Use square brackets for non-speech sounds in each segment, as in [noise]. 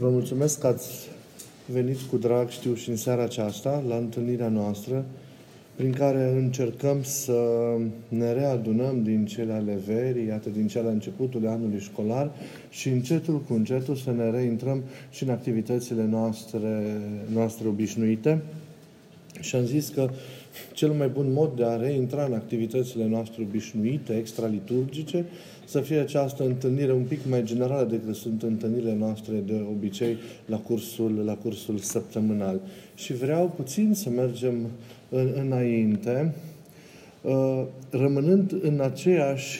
Vă mulțumesc că ați venit cu drag, știu, și în seara aceasta, la întâlnirea noastră, prin care încercăm să ne readunăm din cele ale verii, iată, din cele la începutul anului școlar și încetul cu încetul să ne reintrăm și în activitățile noastre, noastre obișnuite. Și am zis că cel mai bun mod de a reintra în activitățile noastre obișnuite, extraliturgice, să fie această întâlnire un pic mai generală decât sunt întâlnirile noastre de obicei la cursul, la cursul săptămânal. Și vreau puțin să mergem în, înainte, uh, rămânând în aceeași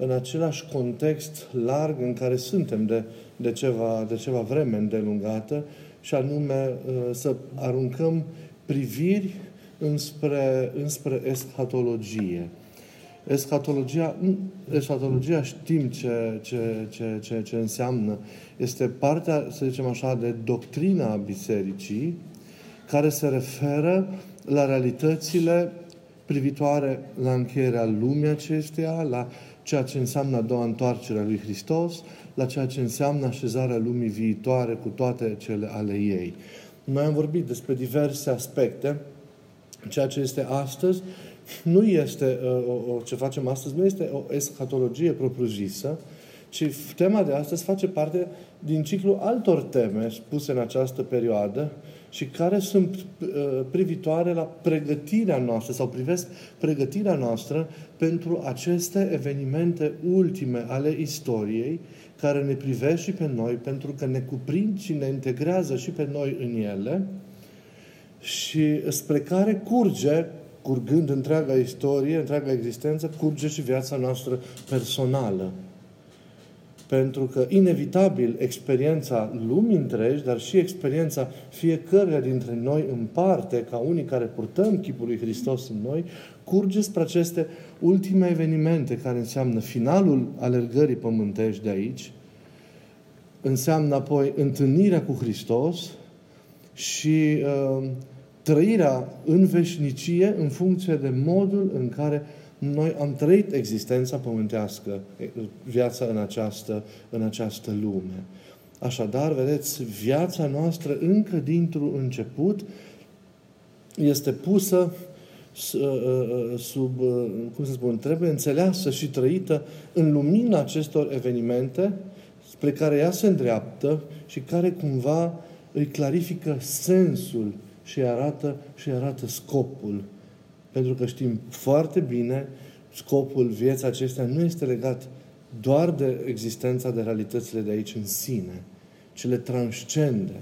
în același context larg în care suntem de, de, ceva, de ceva vreme îndelungată, și anume uh, să aruncăm priviri înspre, înspre eschatologie. Eschatologia, eschatologia știm ce, ce, ce, ce, ce înseamnă. Este partea, să zicem așa, de doctrina bisericii care se referă la realitățile privitoare la încheierea lumii acesteia, la ceea ce înseamnă a doua întoarcere a lui Hristos, la ceea ce înseamnă așezarea lumii viitoare cu toate cele ale ei. Noi am vorbit despre diverse aspecte. Ceea ce este astăzi nu este uh, o, o, ce facem astăzi, nu este o eschatologie propriu-zisă, ci tema de astăzi face parte din ciclu altor teme spuse în această perioadă și care sunt uh, privitoare la pregătirea noastră sau privesc pregătirea noastră pentru aceste evenimente ultime ale istoriei care ne privesc și pe noi pentru că ne cuprind și ne integrează și pe noi în ele și spre care curge, curgând întreaga istorie, întreaga existență, curge și viața noastră personală. Pentru că, inevitabil, experiența lumii întregi, dar și experiența fiecăruia dintre noi în parte, ca unii care purtăm chipul lui Hristos în noi, curge spre aceste ultime evenimente care înseamnă finalul alergării pământești de aici, înseamnă apoi întâlnirea cu Hristos și uh, trăirea în veșnicie în funcție de modul în care noi am trăit existența pământească, viața în această, în această lume. Așadar, vedeți, viața noastră încă dintr-un început este pusă uh, uh, sub, uh, cum să spun, trebuie înțeleasă și trăită în lumina acestor evenimente spre care ea se îndreaptă și care cumva îi clarifică sensul și arată, și arată scopul. Pentru că știm foarte bine, scopul vieții acestea nu este legat doar de existența de realitățile de aici în sine, ci le transcende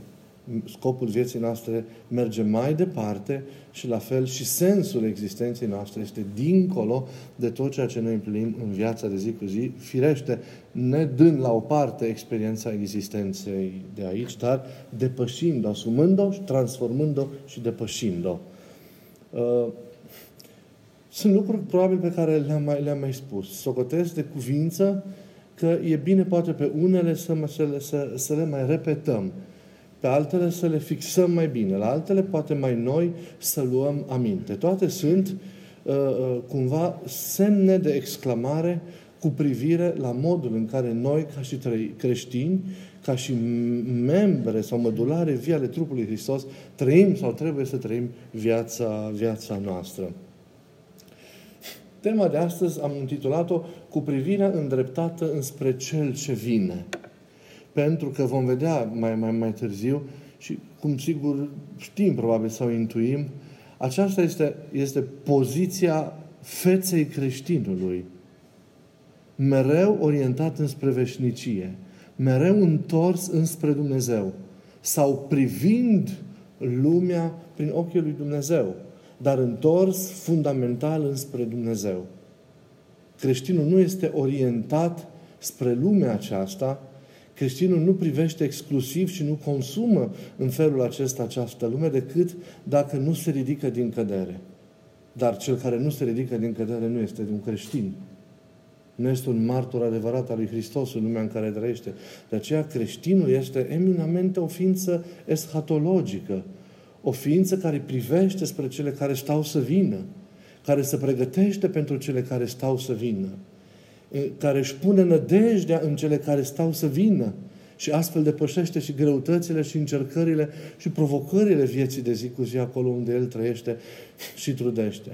scopul vieții noastre merge mai departe și la fel și sensul existenței noastre este dincolo de tot ceea ce noi împlinim în viața de zi cu zi, firește, ne dând la o parte experiența existenței de aici, dar depășind-o, asumând-o, transformând-o și depășind-o. Uh, sunt lucruri probabil pe care le-am mai, le-am mai spus. Socotesc de cuvință că e bine poate pe unele să, să, să, să le mai repetăm pe altele să le fixăm mai bine, la altele poate mai noi să luăm aminte. Toate sunt uh, uh, cumva semne de exclamare cu privire la modul în care noi, ca și creștini, ca și membre sau mădulare vii ale trupului Hristos, trăim sau trebuie să trăim viața, viața noastră. Tema de astăzi am intitulat-o cu privirea îndreptată înspre Cel ce vine. Pentru că vom vedea mai, mai, mai târziu și cum sigur știm probabil sau intuim, aceasta este, este poziția feței creștinului. Mereu orientat înspre veșnicie. Mereu întors înspre Dumnezeu. Sau privind lumea prin ochii lui Dumnezeu. Dar întors fundamental înspre Dumnezeu. Creștinul nu este orientat spre lumea aceasta, Creștinul nu privește exclusiv și nu consumă în felul acesta această lume decât dacă nu se ridică din cădere. Dar cel care nu se ridică din cădere nu este un creștin. Nu este un martor adevărat al lui Hristos în lumea în care trăiește. De aceea creștinul este eminamente o ființă eschatologică. O ființă care privește spre cele care stau să vină. Care se pregătește pentru cele care stau să vină care își pune nădejdea în cele care stau să vină, Și astfel depășește și greutățile și încercările și provocările vieții de zi cu zi acolo unde el trăiește și trudește.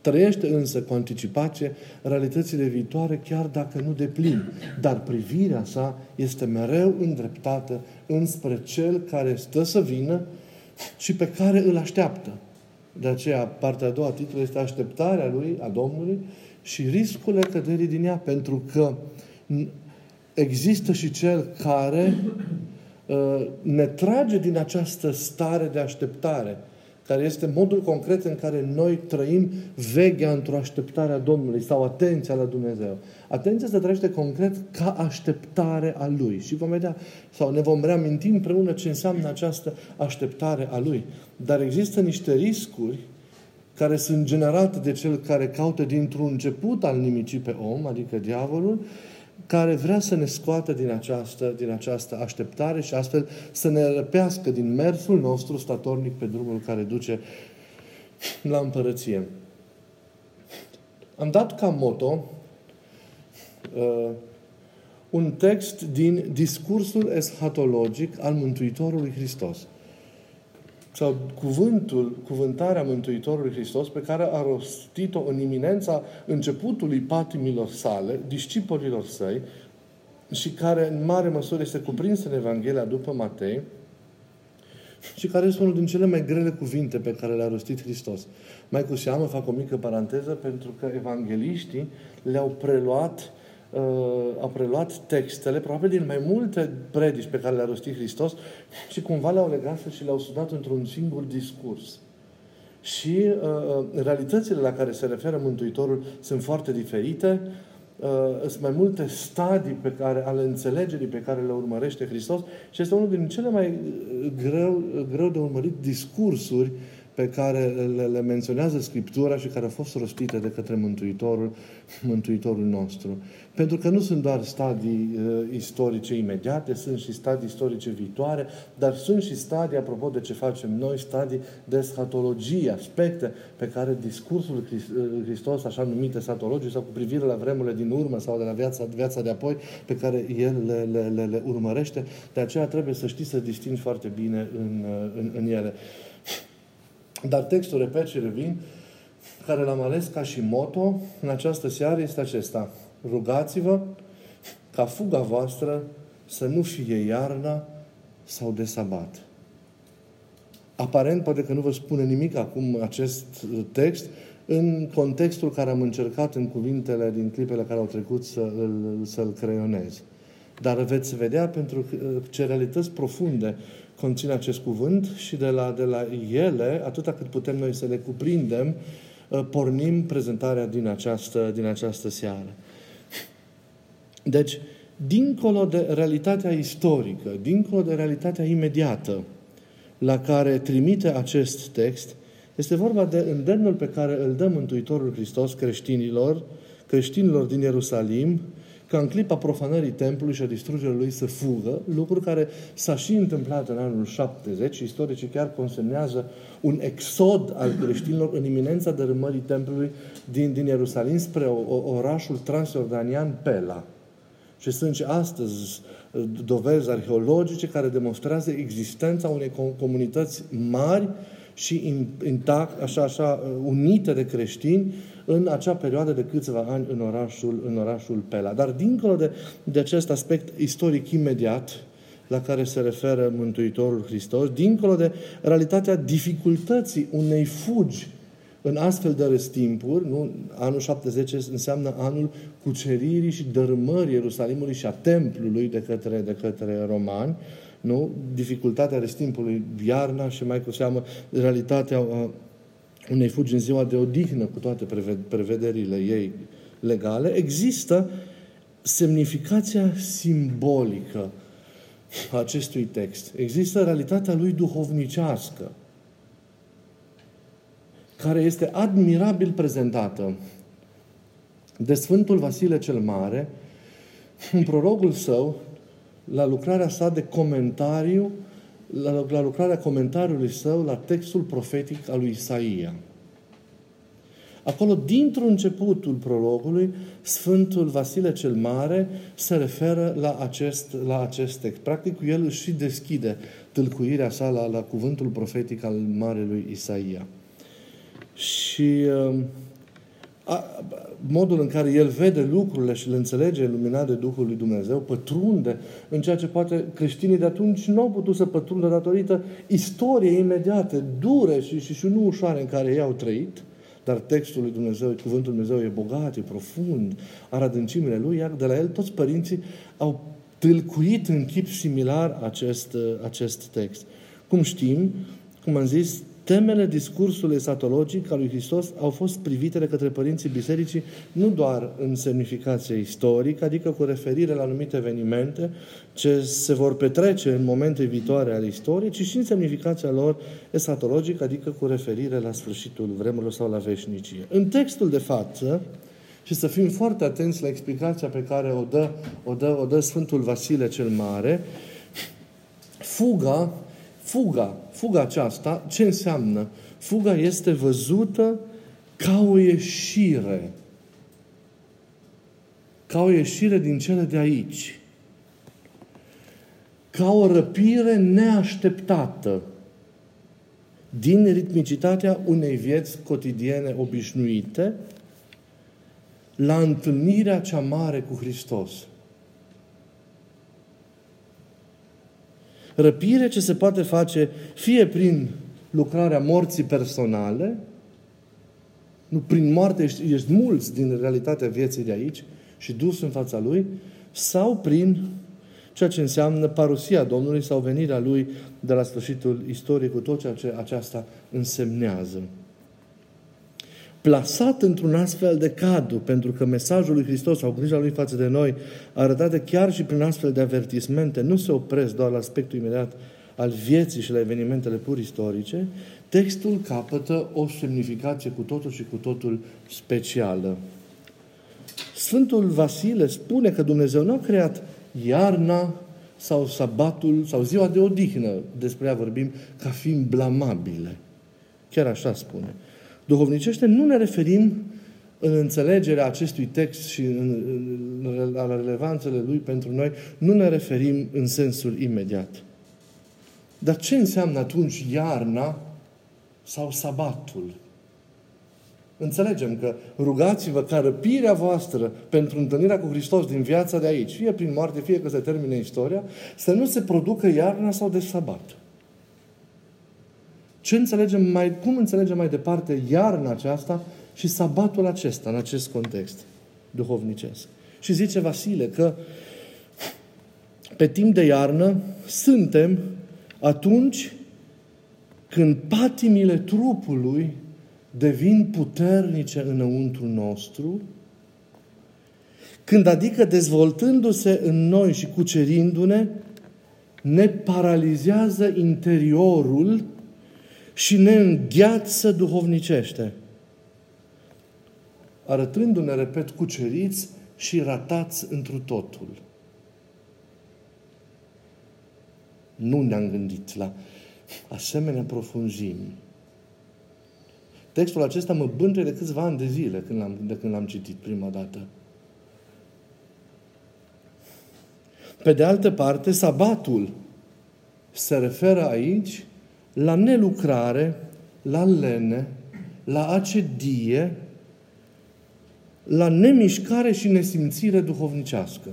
Trăiește însă cu anticipație realitățile viitoare, chiar dacă nu de plin. Dar privirea sa este mereu îndreptată înspre cel care stă să vină și pe care îl așteaptă. De aceea, partea a doua a titlului este așteptarea lui, a Domnului, și riscul căderii din ea, pentru că există și cel care uh, ne trage din această stare de așteptare care este modul concret în care noi trăim veghea într-o așteptare a Domnului sau atenția la Dumnezeu. Atenția se trăiește concret ca așteptare a Lui. Și vom vedea, sau ne vom reaminti împreună ce înseamnă această așteptare a Lui. Dar există niște riscuri care sunt generate de cel care caută dintr-un început al nimicii pe om, adică diavolul, care vrea să ne scoată din această, din această așteptare și astfel să ne răpească din mersul nostru statornic pe drumul care duce la împărăție. Am dat ca moto uh, un text din discursul eschatologic al Mântuitorului Hristos sau cuvântul, cuvântarea Mântuitorului Hristos pe care a rostit-o în iminența începutului patimilor sale, discipolilor săi, și care în mare măsură este cuprins în Evanghelia după Matei, și care este unul din cele mai grele cuvinte pe care le-a rostit Hristos. Mai cu seamă fac o mică paranteză pentru că evangeliștii le-au preluat uh, a preluat textele, probabil din mai multe predici pe care le-a rostit Hristos și cumva le-au legat și le-au sunat într-un singur discurs. Și uh, uh, realitățile la care se referă Mântuitorul sunt foarte diferite, uh, sunt mai multe stadii pe care, ale înțelegerii pe care le urmărește Hristos și este unul din cele mai uh, greu, greu de urmărit discursuri pe care le, le menționează Scriptura și care au fost rostite de către Mântuitorul, Mântuitorul nostru. Pentru că nu sunt doar stadii uh, istorice imediate, sunt și stadii istorice viitoare, dar sunt și stadii, apropo de ce facem noi, stadii de eschatologie, aspecte pe care discursul uh, Hristos, așa numite eschatologii, sau cu privire la vremurile din urmă sau de la viața, viața de apoi, pe care El le, le, le, le urmărește. De aceea trebuie să știi să distingi foarte bine în, uh, în, în ele. Dar textul, repet și revin, care l-am ales ca și moto în această seară este acesta. Rugați-vă ca fuga voastră să nu fie iarna sau de sabat. Aparent, poate că nu vă spune nimic acum acest text, în contextul care am încercat în cuvintele din clipele care au trecut să îl, să-l creionez. Dar veți vedea pentru ce realități profunde conține acest cuvânt și de la, de la ele, atâta cât putem noi să le cuprindem, uh, pornim prezentarea din această, din această seară. Deci, dincolo de realitatea istorică, dincolo de realitatea imediată la care trimite acest text, este vorba de îndemnul pe care îl dă Mântuitorul Hristos creștinilor, creștinilor din Ierusalim, ca în clipa profanării templului și a distrugerii lui să fugă, lucru care s-a și întâmplat în anul 70. Istoricii chiar consemnează un exod al creștinilor în iminența dărâmării templului din, din Ierusalim spre o, o, orașul transjordanian Pela. Și sunt și astăzi uh, dovezi arheologice care demonstrează existența unei comunități mari și intact, așa, așa, uh, unite de creștini în acea perioadă de câțiva ani în orașul, în orașul Pela. Dar dincolo de, de acest aspect istoric imediat, la care se referă Mântuitorul Hristos, dincolo de realitatea dificultății unei fugi în astfel de răstimpuri, nu? anul 70 înseamnă anul cuceririi și dărâmării Ierusalimului și a templului de către, de către romani, nu? dificultatea răstimpului, iarna și mai cu seamă realitatea unei fugi în ziua de odihnă cu toate prevederile ei legale, există semnificația simbolică a acestui text. Există realitatea lui duhovnicească, care este admirabil prezentată de Sfântul Vasile cel Mare în prologul său la lucrarea sa de comentariu la, la lucrarea comentariului său la textul profetic al lui Isaia. Acolo, dintr-un începutul prologului, Sfântul Vasile cel Mare se referă la acest, la acest text. Practic, el își și deschide tâlcuirea sa la, la cuvântul profetic al Marelui Isaia. Și uh, a, modul în care el vede lucrurile și le înțelege luminat de Duhul lui Dumnezeu, pătrunde în ceea ce poate creștinii de atunci nu au putut să pătrundă datorită istoriei imediate, dure și, și, și nu ușoare în care ei au trăit, dar textul lui Dumnezeu, cuvântul lui Dumnezeu e bogat, e profund, are adâncimile lui, iar de la el toți părinții au tâlcuit în chip similar acest, acest text. Cum știm, cum am zis, Temele discursului esatologic al lui Hristos au fost privite de către părinții bisericii nu doar în semnificație istorică, adică cu referire la anumite evenimente ce se vor petrece în momente viitoare ale istoriei, ci și în semnificația lor esatologică, adică cu referire la sfârșitul vremurilor sau la veșnicie. În textul de față, și să fim foarte atenți la explicația pe care o dă, o dă, o dă Sfântul Vasile cel Mare, fuga Fuga, fuga aceasta, ce înseamnă? Fuga este văzută ca o ieșire. Ca o ieșire din cele de aici. Ca o răpire neașteptată din ritmicitatea unei vieți cotidiene obișnuite la întâlnirea cea mare cu Hristos. Răpire ce se poate face fie prin lucrarea morții personale, nu prin moarte ești, ești mulți din realitatea vieții de aici și dus în fața Lui, sau prin ceea ce înseamnă parusia Domnului sau venirea Lui de la sfârșitul istoriei cu tot ceea ce aceasta însemnează plasat într-un astfel de cadru, pentru că mesajul lui Hristos sau grija lui față de noi, arătate chiar și prin astfel de avertismente, nu se opresc doar la aspectul imediat al vieții și la evenimentele pur istorice, textul capătă o semnificație cu totul și cu totul specială. Sfântul Vasile spune că Dumnezeu nu a creat iarna sau sabatul sau ziua de odihnă, despre ea vorbim, ca fiind blamabile. Chiar așa spune duhovnicește, nu ne referim în înțelegerea acestui text și în, în, la relevanțele lui pentru noi, nu ne referim în sensul imediat. Dar ce înseamnă atunci iarna sau sabatul? Înțelegem că rugați-vă ca răpirea voastră pentru întâlnirea cu Hristos din viața de aici, fie prin moarte, fie că se termine istoria, să nu se producă iarna sau de sabat. Ce înțelegem mai, cum înțelegem mai departe iarna aceasta și sabatul acesta în acest context duhovnicesc? Și zice Vasile că pe timp de iarnă suntem atunci când patimile trupului devin puternice înăuntru nostru, când adică dezvoltându-se în noi și cucerindu-ne, ne paralizează interiorul și ne îngheață duhovnicește. Arătându-ne, repet, cuceriți și ratați întru totul. Nu ne-am gândit la asemenea profunzimi. Textul acesta mă bântuie de câțiva ani de zile când l-am, de când l-am citit prima dată. Pe de altă parte, sabatul se referă aici la nelucrare, la lene, la acedie, la nemișcare și nesimțire duhovnicească.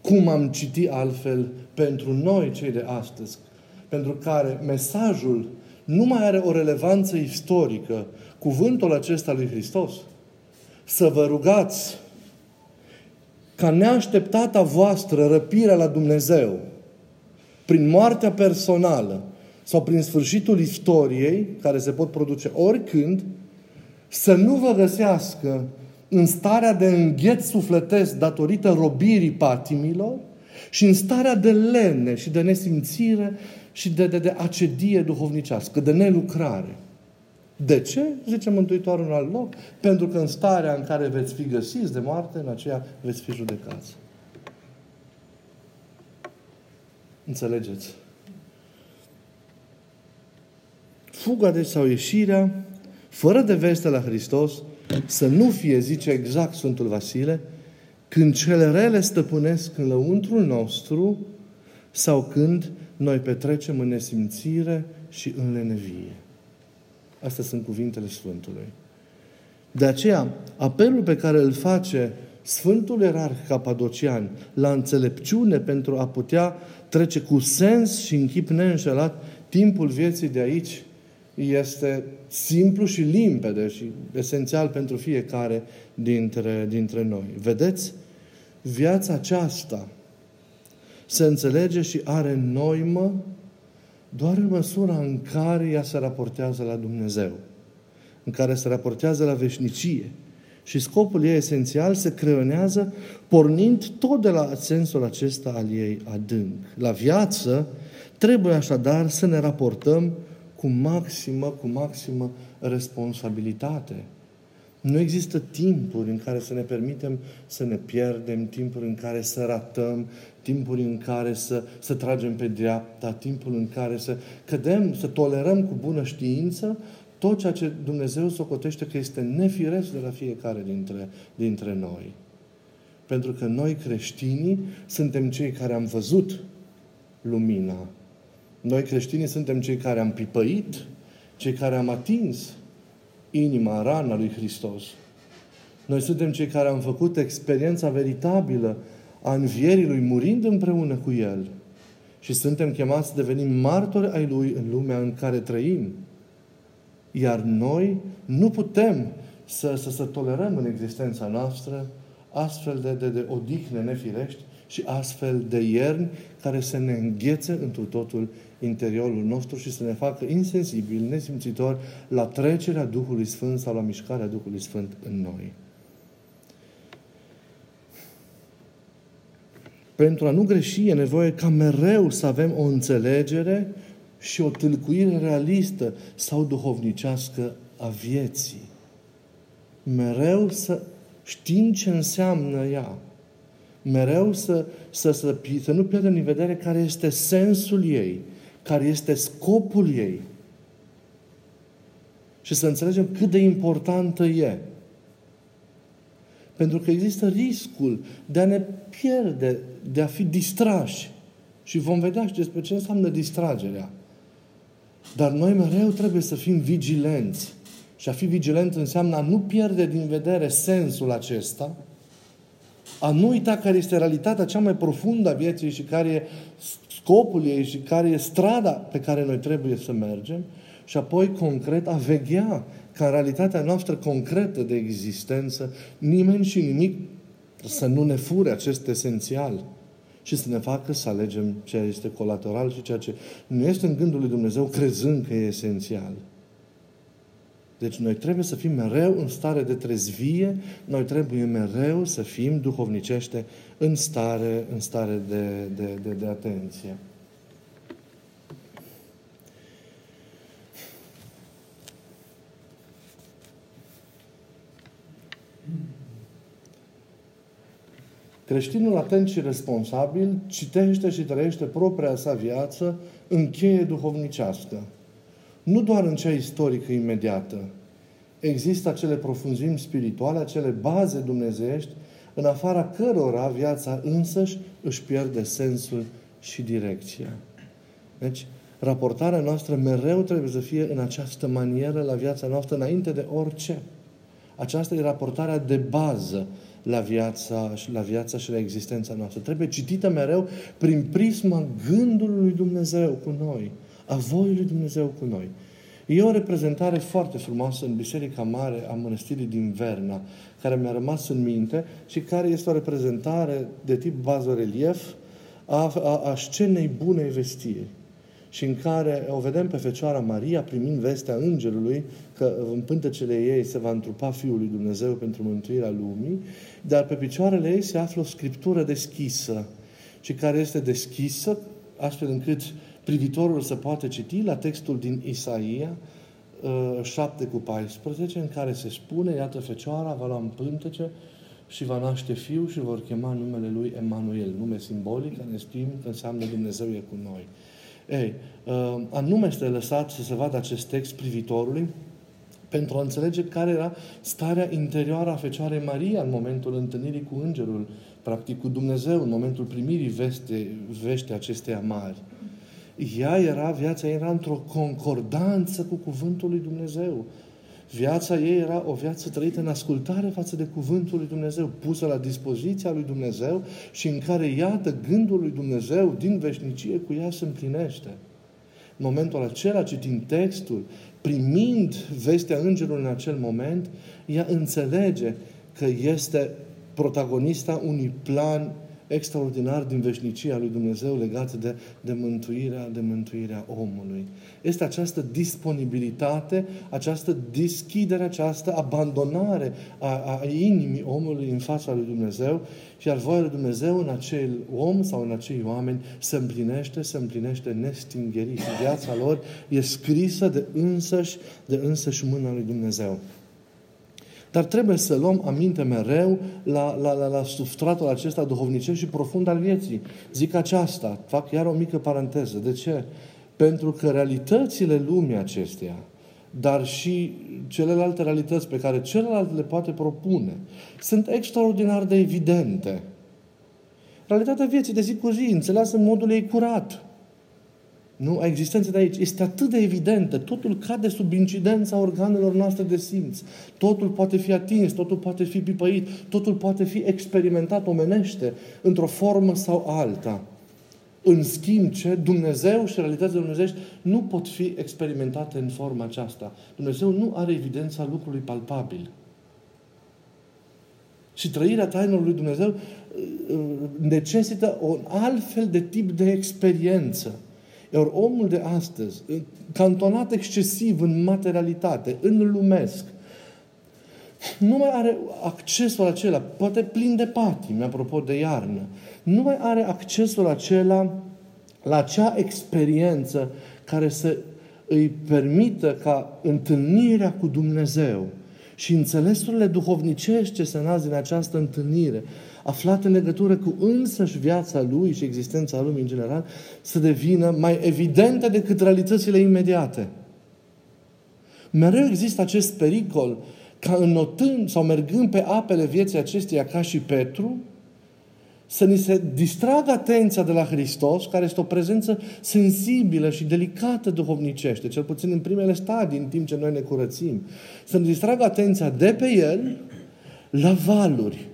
Cum am citit altfel pentru noi, cei de astăzi, pentru care mesajul nu mai are o relevanță istorică, cuvântul acesta lui Hristos, să vă rugați ca neașteptata voastră răpire la Dumnezeu, prin moartea personală sau prin sfârșitul istoriei, care se pot produce oricând, să nu vă găsească în starea de îngheț sufletesc datorită robirii patimilor și în starea de lene și de nesimțire și de, de, de acedie duhovnicească, de nelucrare. De ce? Zice Mântuitorul în alt loc. Pentru că în starea în care veți fi găsiți de moarte, în aceea veți fi judecați. Înțelegeți? fuga de sau ieșirea fără de veste la Hristos să nu fie, zice exact Sfântul Vasile, când cele rele stăpânesc în lăuntrul nostru sau când noi petrecem în nesimțire și în lenevie. Astea sunt cuvintele Sfântului. De aceea, apelul pe care îl face Sfântul Erarh Capadocian la înțelepciune pentru a putea trece cu sens și în chip neînșelat timpul vieții de aici este simplu și limpede și esențial pentru fiecare dintre, dintre noi. Vedeți? Viața aceasta se înțelege și are noimă doar în măsura în care ea se raportează la Dumnezeu, în care se raportează la veșnicie. Și scopul ei esențial se creionează pornind tot de la sensul acesta al ei adânc. La viață trebuie așadar să ne raportăm cu maximă, cu maximă responsabilitate. Nu există timpuri în care să ne permitem să ne pierdem, timpuri în care să ratăm, timpuri în care să, să tragem pe dreapta, timpul în care să cădem, să tolerăm cu bună știință tot ceea ce Dumnezeu socotește că este nefiresc de la fiecare dintre, dintre noi. Pentru că noi creștinii suntem cei care am văzut lumina. Noi creștinii suntem cei care am pipăit, cei care am atins inima, rana lui Hristos. Noi suntem cei care am făcut experiența veritabilă a învierii Lui, murind împreună cu El. Și suntem chemați să devenim martori ai Lui în lumea în care trăim. Iar noi nu putem să, să, să tolerăm în existența noastră astfel de, de, de odihne nefirești și astfel de ierni care să ne înghețe întru totul interiorul nostru și să ne facă insensibil, nesimțitor la trecerea Duhului Sfânt sau la mișcarea Duhului Sfânt în noi. Pentru a nu greși e nevoie ca mereu să avem o înțelegere și o tâlcuire realistă sau duhovnicească a vieții. Mereu să știm ce înseamnă ea. Mereu să, să, să, să nu pierdem din vedere care este sensul ei, care este scopul ei. Și să înțelegem cât de importantă e. Pentru că există riscul de a ne pierde, de a fi distrași. Și vom vedea și despre ce înseamnă distragerea. Dar noi mereu trebuie să fim vigilenți. Și a fi vigilent înseamnă a nu pierde din vedere sensul acesta, a nu uita care este realitatea cea mai profundă a vieții și care e scopul ei și care e strada pe care noi trebuie să mergem și apoi concret a veghea ca în realitatea noastră concretă de existență nimeni și nimic să nu ne fure acest esențial și să ne facă să alegem ceea ce este colateral și ceea ce nu este în gândul lui Dumnezeu crezând că e esențial. Deci noi trebuie să fim mereu în stare de trezvie, noi trebuie mereu să fim duhovnicește în stare, în stare de, de, de, de atenție. Creștinul atent și responsabil citește și trăiește propria sa viață în cheie duhovnicească. Nu doar în cea istorică imediată. Există acele profunzimi spirituale, acele baze dumnezeiești, în afara cărora viața însăși își pierde sensul și direcția. Deci, raportarea noastră mereu trebuie să fie în această manieră la viața noastră, înainte de orice. Aceasta e raportarea de bază la viața, la viața și la existența noastră. Trebuie citită mereu prin prisma gândului lui Dumnezeu cu noi, a voii lui Dumnezeu cu noi. E o reprezentare foarte frumoasă în Biserica Mare a Mănăstirii din Verna, care mi-a rămas în minte și care este o reprezentare de tip bazorelief a, a, a scenei bunei vestie și în care o vedem pe Fecioara Maria primind vestea Îngerului că în pântecele ei se va întrupa Fiul lui Dumnezeu pentru mântuirea lumii, dar pe picioarele ei se află o scriptură deschisă și care este deschisă astfel încât privitorul să poată citi la textul din Isaia 7 uh, cu 14 în care se spune, iată Fecioara va lua în pântece și va naște fiu și vor chema numele lui Emanuel, nume simbolic, care ne știm că înseamnă Dumnezeu e cu noi. Ei, uh, anume este lăsat să se vadă acest text privitorului pentru a înțelege care era starea interioară a Fecioarei Maria în momentul întâlnirii cu Îngerul, practic cu Dumnezeu, în momentul primirii veste, vește acesteia mari. Ea era, viața era într-o concordanță cu Cuvântul lui Dumnezeu. Viața ei era o viață trăită în ascultare față de Cuvântul lui Dumnezeu, pusă la dispoziția lui Dumnezeu și în care, iată, gândul lui Dumnezeu din veșnicie cu ea se împlinește. În momentul acela, citind textul, primind vestea îngerului în acel moment, ea înțelege că este protagonista unui plan extraordinar din veșnicia lui Dumnezeu legat de, de, mântuirea, de mântuirea omului. Este această disponibilitate, această deschidere, această abandonare a, a inimii omului în fața lui Dumnezeu și al voia lui Dumnezeu în acel om sau în acei oameni se împlinește, se împlinește nestingerit. Viața lor e scrisă de însăși, de însăși mâna lui Dumnezeu. Dar trebuie să luăm aminte mereu la, la, la, la substratul acesta duhovnicesc și profund al vieții. Zic aceasta, fac iar o mică paranteză. De ce? Pentru că realitățile lumii acesteia, dar și celelalte realități pe care celălalt le poate propune, sunt extraordinar de evidente. Realitatea vieții de zi cu zi, înțeleasă în modul ei curat. Nu? A existenței de aici este atât de evidentă. Totul cade sub incidența organelor noastre de simț. Totul poate fi atins, totul poate fi pipăit, totul poate fi experimentat omenește într-o formă sau alta. În schimb ce Dumnezeu și realitățile dumnezeiești nu pot fi experimentate în forma aceasta. Dumnezeu nu are evidența lucrului palpabil. Și trăirea tainelor lui Dumnezeu uh, uh, necesită un alt fel de tip de experiență. Iar omul de astăzi, cantonat excesiv în materialitate, în lumesc, nu mai are accesul acela, poate plin de patimi, apropo de iarnă, nu mai are accesul acela la acea experiență care să îi permită ca întâlnirea cu Dumnezeu și înțelesurile duhovnicești ce se nasc din această întâlnire aflate în legătură cu însăși viața lui și existența lumii în general, să devină mai evidente decât realitățile imediate. Mereu există acest pericol ca înnotând sau mergând pe apele vieții acesteia ca și Petru, să ni se distragă atenția de la Hristos, care este o prezență sensibilă și delicată duhovnicește, cel puțin în primele stadii, în timp ce noi ne curățim. Să ne distragă atenția de pe El la valuri,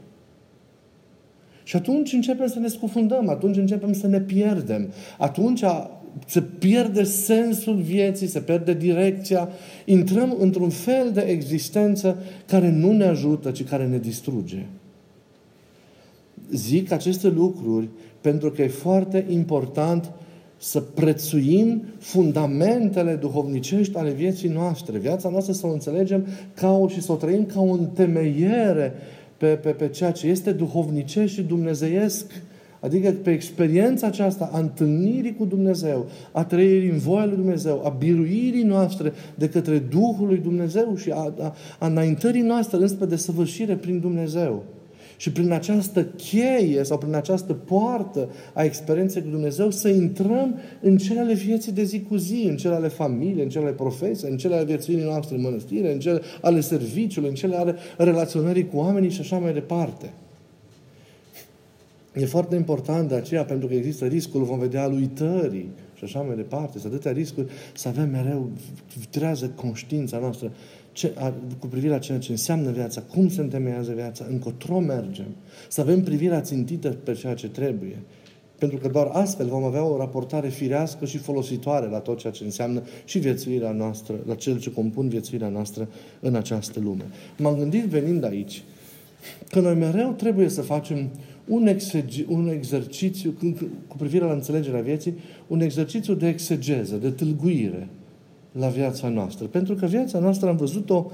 și atunci începem să ne scufundăm, atunci începem să ne pierdem. Atunci se pierde sensul vieții, se pierde direcția, intrăm într-un fel de existență care nu ne ajută, ci care ne distruge. Zic aceste lucruri pentru că e foarte important să prețuim fundamentele duhovnicești ale vieții noastre. Viața noastră să o înțelegem ca o și să o trăim ca o întemeiere pe, pe, pe ceea ce este duhovnicesc și dumnezeiesc, adică pe experiența aceasta a întâlnirii cu Dumnezeu, a trăirii în voia lui Dumnezeu, a biruirii noastre de către Duhul lui Dumnezeu și a, a, a înaintării noastre înspre desăvârșire prin Dumnezeu. Și prin această cheie sau prin această poartă a experienței cu Dumnezeu să intrăm în cele ale vieții de zi cu zi, în cele ale familiei, în cele ale profesiei, în cele ale vieții noastre în mănăstire, în cele ale serviciului, în cele ale relaționării cu oamenii și așa mai departe. E foarte important de aceea, pentru că există riscul, vom vedea, al uitării și așa mai departe. Să atâtea riscuri, să avem mereu trează conștiința noastră ce, a, cu privire la ceea ce înseamnă viața, cum se întemeiază viața, încotro mergem, să avem privirea țintită pe ceea ce trebuie. Pentru că doar astfel vom avea o raportare firească și folositoare la tot ceea ce înseamnă și viețuirea noastră, la cel ce compun viețuirea noastră în această lume. M-am gândit venind aici că noi mereu trebuie să facem un, exegi, un exercițiu cu privire la înțelegerea vieții, un exercițiu de exegeză, de tâlguire la viața noastră. Pentru că viața noastră am văzut-o,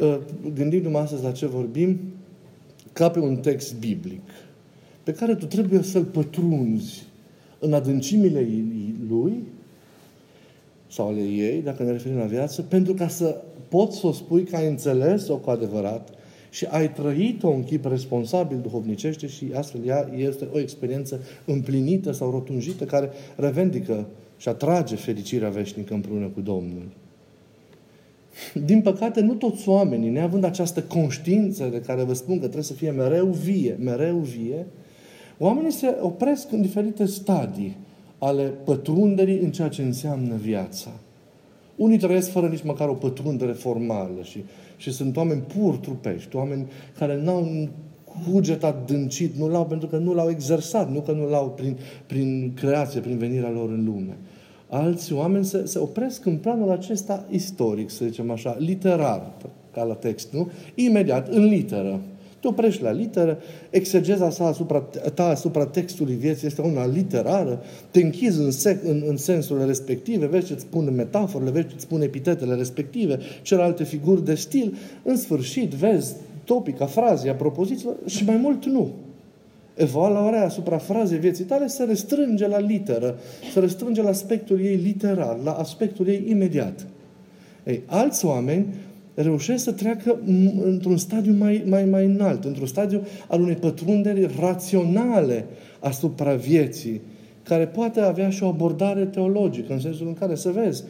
uh, gândindu-mă astăzi la ce vorbim, ca pe un text biblic, pe care tu trebuie să-l pătrunzi în adâncimile lui sau ale ei, dacă ne referim la viață, pentru ca să poți să o spui că ai înțeles-o cu adevărat și ai trăit-o în chip responsabil duhovnicește și astfel ea este o experiență împlinită sau rotunjită care revendică și atrage fericirea veșnică împreună cu Domnul. Din păcate, nu toți oamenii, neavând această conștiință de care vă spun că trebuie să fie mereu vie, mereu vie, oamenii se opresc în diferite stadii ale pătrunderii în ceea ce înseamnă viața. Unii trăiesc fără nici măcar o pătrundere formală și, și sunt oameni pur trupești, oameni care n-au un cuget adâncit, nu l-au pentru că nu l-au exersat, nu că nu l-au prin, prin creație, prin venirea lor în lume. Alți oameni se, se opresc în planul acesta istoric, să zicem așa, literar, ca la text, nu? Imediat, în literă. Te oprești la literă, exegeza sa asupra, ta asupra textului vieții este una literară, te închizi în, sec, în, în sensurile respective, vezi ce-ți spun metaforele, vezi ce-ți spun epitetele respective, celelalte figuri de stil, în sfârșit vezi topica, frazia, propoziția și mai mult nu. Evaluarea asupra frazei vieții tale se restrânge la literă, se restrânge la aspectul ei literal, la aspectul ei imediat. Ei, alți oameni reușesc să treacă într-un stadiu mai, mai, mai înalt, într-un stadiu al unei pătrunderi raționale asupra vieții, care poate avea și o abordare teologică, în sensul în care să vezi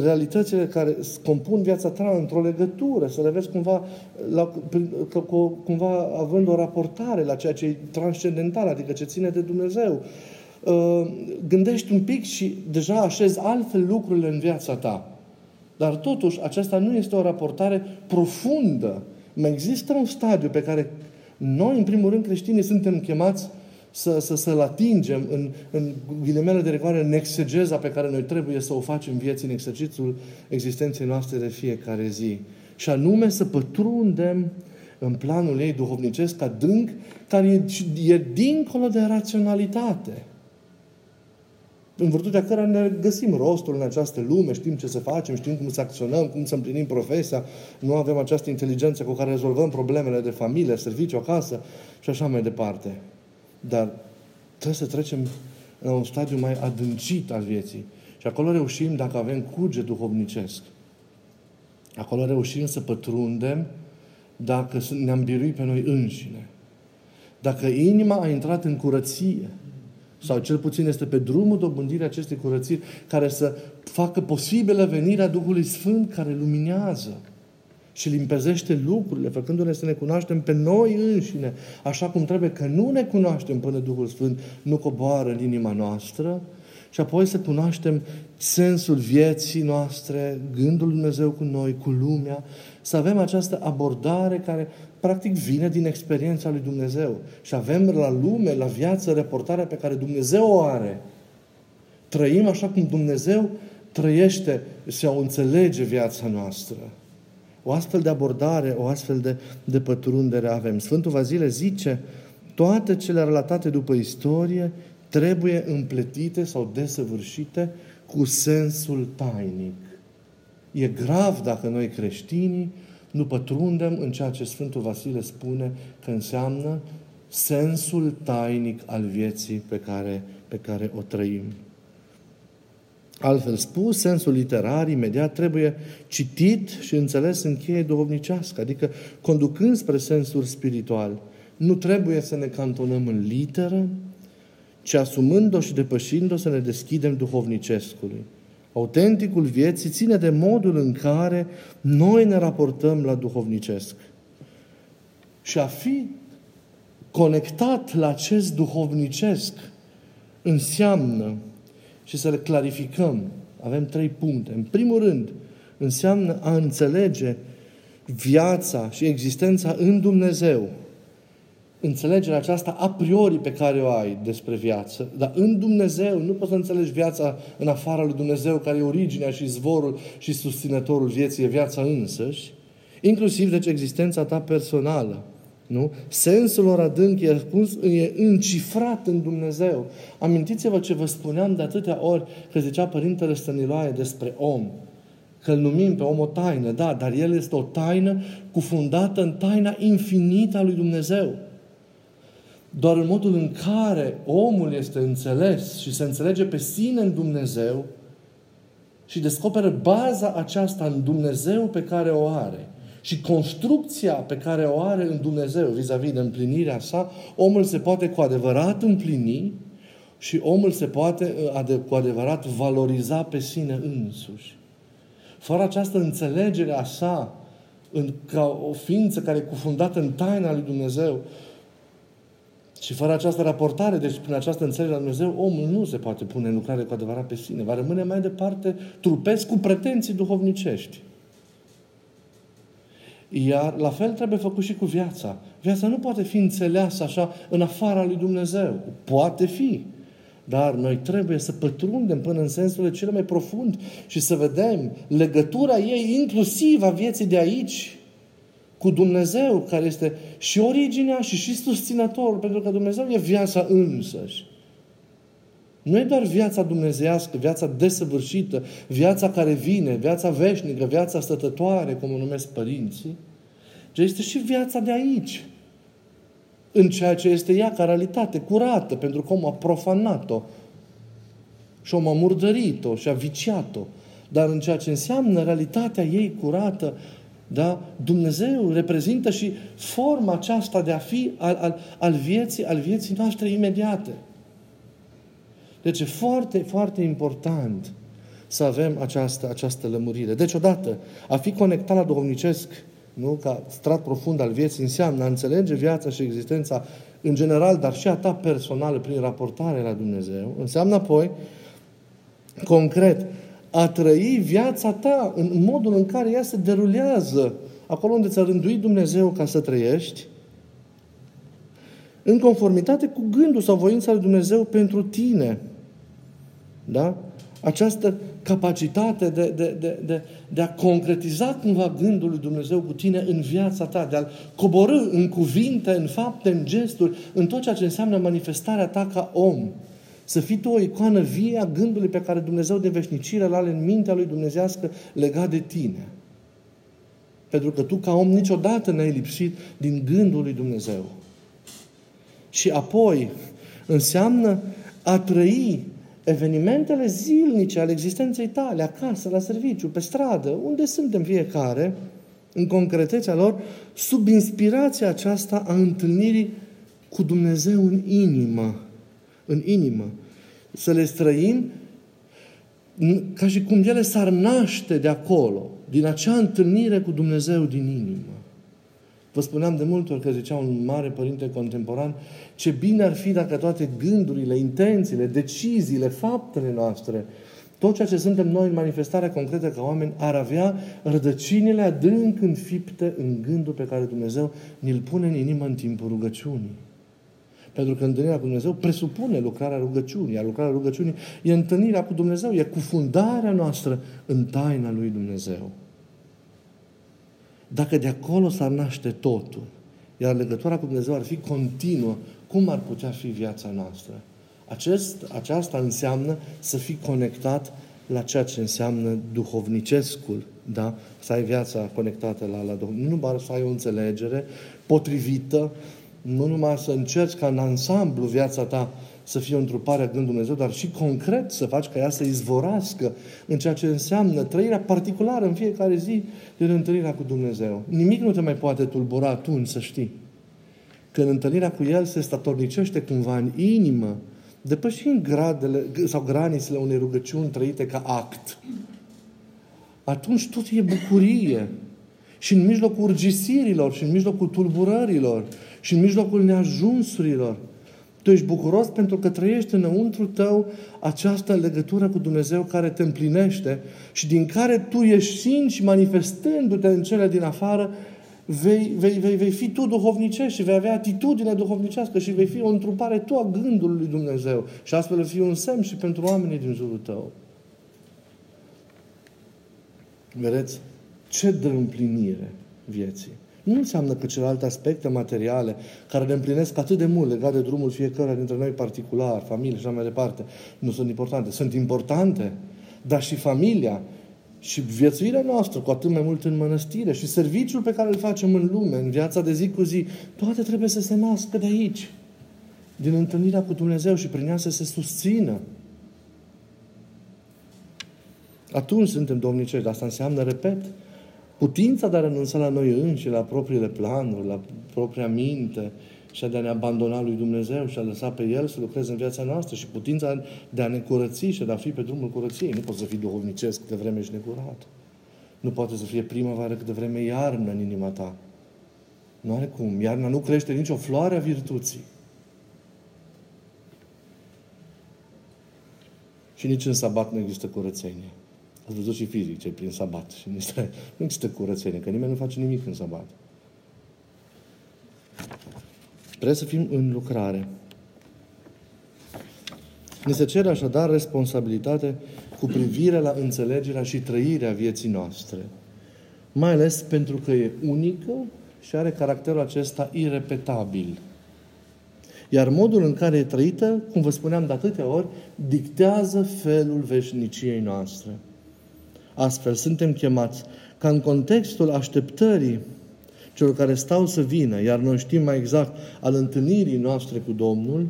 realitățile care compun viața ta într-o legătură, să le vezi cumva, la, cumva având o raportare la ceea ce e transcendental, adică ce ține de Dumnezeu. Uh, gândești un pic și deja așezi altfel lucrurile în viața ta. Dar totuși, aceasta nu este o raportare profundă. Mai există un stadiu pe care noi, în primul rând, creștinii, suntem chemați să, să, să-l atingem în, în ghilimele de rigoare, în exegeza pe care noi trebuie să o facem vieții în exercițiul existenței noastre de fiecare zi. Și anume să pătrundem în planul ei duhovnicesc adânc, care e, e dincolo de raționalitate în virtutea cărora ne găsim rostul în această lume, știm ce să facem, știm cum să acționăm, cum să împlinim profesia, nu avem această inteligență cu care rezolvăm problemele de familie, serviciu, acasă și așa mai departe. Dar trebuie să trecem la un stadiu mai adâncit al vieții. Și acolo reușim, dacă avem cuge duhovnicesc, acolo reușim să pătrundem dacă ne-am biruit pe noi înșine. Dacă inima a intrat în curăție, sau cel puțin este pe drumul dobândirii acestei curățiri, care să facă posibilă venirea Duhului Sfânt care luminează și limpezește lucrurile, făcându-ne să ne cunoaștem pe noi înșine, așa cum trebuie, că nu ne cunoaștem până Duhul Sfânt nu coboară în inima noastră, și apoi să cunoaștem sensul vieții noastre, gândul Dumnezeu cu noi, cu lumea, să avem această abordare care practic vine din experiența lui Dumnezeu. Și avem la lume, la viață, reportarea pe care Dumnezeu o are. Trăim așa cum Dumnezeu trăiește și o înțelege viața noastră. O astfel de abordare, o astfel de, de pătrundere avem. Sfântul Vazile zice, toate cele relatate după istorie trebuie împletite sau desăvârșite cu sensul tainic. E grav dacă noi creștinii nu pătrundem în ceea ce Sfântul Vasile spune că înseamnă sensul tainic al vieții pe care, pe care o trăim. Altfel spus, sensul literar imediat trebuie citit și înțeles în cheie duhovnicească, adică conducând spre sensul spiritual. Nu trebuie să ne cantonăm în literă, ci asumând-o și depășind-o să ne deschidem duhovnicescului. Autenticul vieții ține de modul în care noi ne raportăm la duhovnicesc. Și a fi conectat la acest duhovnicesc înseamnă, și să le clarificăm, avem trei puncte. În primul rând, înseamnă a înțelege viața și existența în Dumnezeu – înțelegerea aceasta a priori pe care o ai despre viață, dar în Dumnezeu nu poți să înțelegi viața în afara lui Dumnezeu, care e originea și zvorul și susținătorul vieții, e viața însăși, inclusiv deci existența ta personală. Nu? Sensul lor adânc e, e încifrat în Dumnezeu. Amintiți-vă ce vă spuneam de atâtea ori că zicea Părintele Stăniloae despre om. Că îl numim pe om o taină, da, dar el este o taină cufundată în taina infinită a lui Dumnezeu. Doar în modul în care omul este înțeles și se înțelege pe sine în Dumnezeu și descoperă baza aceasta în Dumnezeu pe care o are și construcția pe care o are în Dumnezeu vis-a-vis de împlinirea sa, omul se poate cu adevărat împlini și omul se poate cu adevărat valoriza pe sine însuși. Fără această înțelegere a sa în, ca o ființă care e cufundată în taina lui Dumnezeu și fără această raportare, deci prin această înțelegere a Dumnezeu, omul nu se poate pune în lucrare cu adevărat pe sine. Va rămâne mai departe trupesc cu pretenții duhovnicești. Iar la fel trebuie făcut și cu viața. Viața nu poate fi înțeleasă așa în afara lui Dumnezeu. Poate fi. Dar noi trebuie să pătrundem până în sensul cele mai profund și să vedem legătura ei inclusiv a vieții de aici cu Dumnezeu, care este și originea și și susținătorul, pentru că Dumnezeu e viața însăși. Nu e doar viața dumnezeiască, viața desăvârșită, viața care vine, viața veșnică, viața stătătoare, cum o numesc părinții, ci este și viața de aici. În ceea ce este ea ca realitate, curată, pentru că omul a profanat-o și omul a murdărit-o și a viciat-o. Dar în ceea ce înseamnă realitatea ei curată, da? Dumnezeu reprezintă și forma aceasta de a fi al, al, al, vieții, al vieții noastre imediate. Deci e foarte, foarte important să avem această, această lămurire. Deci, odată, a fi conectat la duhovnicesc, nu? ca strat profund al vieții, înseamnă a înțelege viața și existența în general, dar și a ta personală prin raportare la Dumnezeu. Înseamnă apoi, concret, a trăi viața ta în modul în care ea se derulează acolo unde ți-a rânduit Dumnezeu ca să trăiești, în conformitate cu gândul sau voința lui Dumnezeu pentru tine. Da? Această capacitate de, de, de, de, de a concretiza cumva gândul lui Dumnezeu cu tine în viața ta, de a-l coborâ în cuvinte, în fapte, în gesturi, în tot ceea ce înseamnă manifestarea ta ca om. Să fii tu o icoană vie a gândului pe care Dumnezeu de veșnicire îl are în mintea lui dumnezească legat de tine. Pentru că tu, ca om, niciodată n-ai lipsit din gândul lui Dumnezeu. Și apoi înseamnă a trăi evenimentele zilnice ale existenței tale, acasă, la serviciu, pe stradă, unde suntem fiecare, în concretețea lor, sub inspirația aceasta a întâlnirii cu Dumnezeu în inimă. În inimă. Să le străim ca și cum ele s-ar naște de acolo, din acea întâlnire cu Dumnezeu din inimă. Vă spuneam de multe ori că zicea un mare părinte contemporan, ce bine ar fi dacă toate gândurile, intențiile, deciziile, faptele noastre, tot ceea ce suntem noi în manifestarea concretă ca oameni, ar avea rădăcinile adânc înfipte în gândul pe care Dumnezeu ni-l pune în inimă în timpul rugăciunii. Pentru că întâlnirea cu Dumnezeu presupune lucrarea rugăciunii, iar lucrarea rugăciunii e întâlnirea cu Dumnezeu, e cufundarea noastră în taina lui Dumnezeu. Dacă de acolo s-ar naște totul, iar legătura cu Dumnezeu ar fi continuă, cum ar putea fi viața noastră? Acest, aceasta înseamnă să fii conectat la ceea ce înseamnă duhovnicescul, da? Să ai viața conectată la, la Nu numai să ai o înțelegere potrivită, nu numai să încerci ca în ansamblu viața ta să fie o întrupare a gândului Dumnezeu, dar și concret să faci ca ea să izvorască în ceea ce înseamnă trăirea particulară în fiecare zi din întâlnirea cu Dumnezeu. Nimic nu te mai poate tulbura atunci, să știi. Când întâlnirea cu El se statornicește cumva în inimă, depășind gradele sau granițele unei rugăciuni trăite ca act, atunci tot e bucurie. Și în mijlocul urgisirilor, și în mijlocul tulburărilor, și în mijlocul neajunsurilor, tu ești bucuros pentru că trăiești înăuntru tău această legătură cu Dumnezeu care te împlinește și din care tu ești și manifestându-te în cele din afară, vei, vei, vei, vei fi tu duhovnicești și vei avea atitudine duhovnicească și vei fi o întrupare tu a gândului lui Dumnezeu. Și astfel vei fi un semn și pentru oamenii din jurul tău. Vedeți? Ce dă împlinire vieții? Nu înseamnă că celelalte aspecte materiale care ne împlinesc atât de mult legat de drumul fiecare dintre noi particular, familie și așa mai departe, nu sunt importante. Sunt importante, dar și familia și viețuirea noastră, cu atât mai mult în mănăstire și serviciul pe care îl facem în lume, în viața de zi cu zi, toate trebuie să se nască de aici, din întâlnirea cu Dumnezeu și prin ea să se susțină. Atunci suntem domnicești. Asta înseamnă, repet, Putința de a renunța la noi înși, la propriile planuri, la propria minte și de a ne abandona lui Dumnezeu și a lăsa pe El să lucreze în viața noastră și putința de a ne curăți și de a fi pe drumul curăției. Nu poți să fii duhovnicesc de vreme și necurat. Nu poate să fie primăvară câte vreme iarnă în inima ta. Nu are cum. Iarna nu crește nicio floare a virtuții. Și nici în sabat nu există curățenie. Ați văzut și fizice prin sabat. Și [laughs] nu există curățenie, că nimeni nu face nimic în sabat. Trebuie să fim în lucrare. Ni se cere așadar responsabilitate cu privire la înțelegerea și trăirea vieții noastre. Mai ales pentru că e unică și are caracterul acesta irepetabil. Iar modul în care e trăită, cum vă spuneam de atâtea ori, dictează felul veșniciei noastre. Astfel, suntem chemați ca în contextul așteptării celor care stau să vină, iar noi știm mai exact al întâlnirii noastre cu Domnul,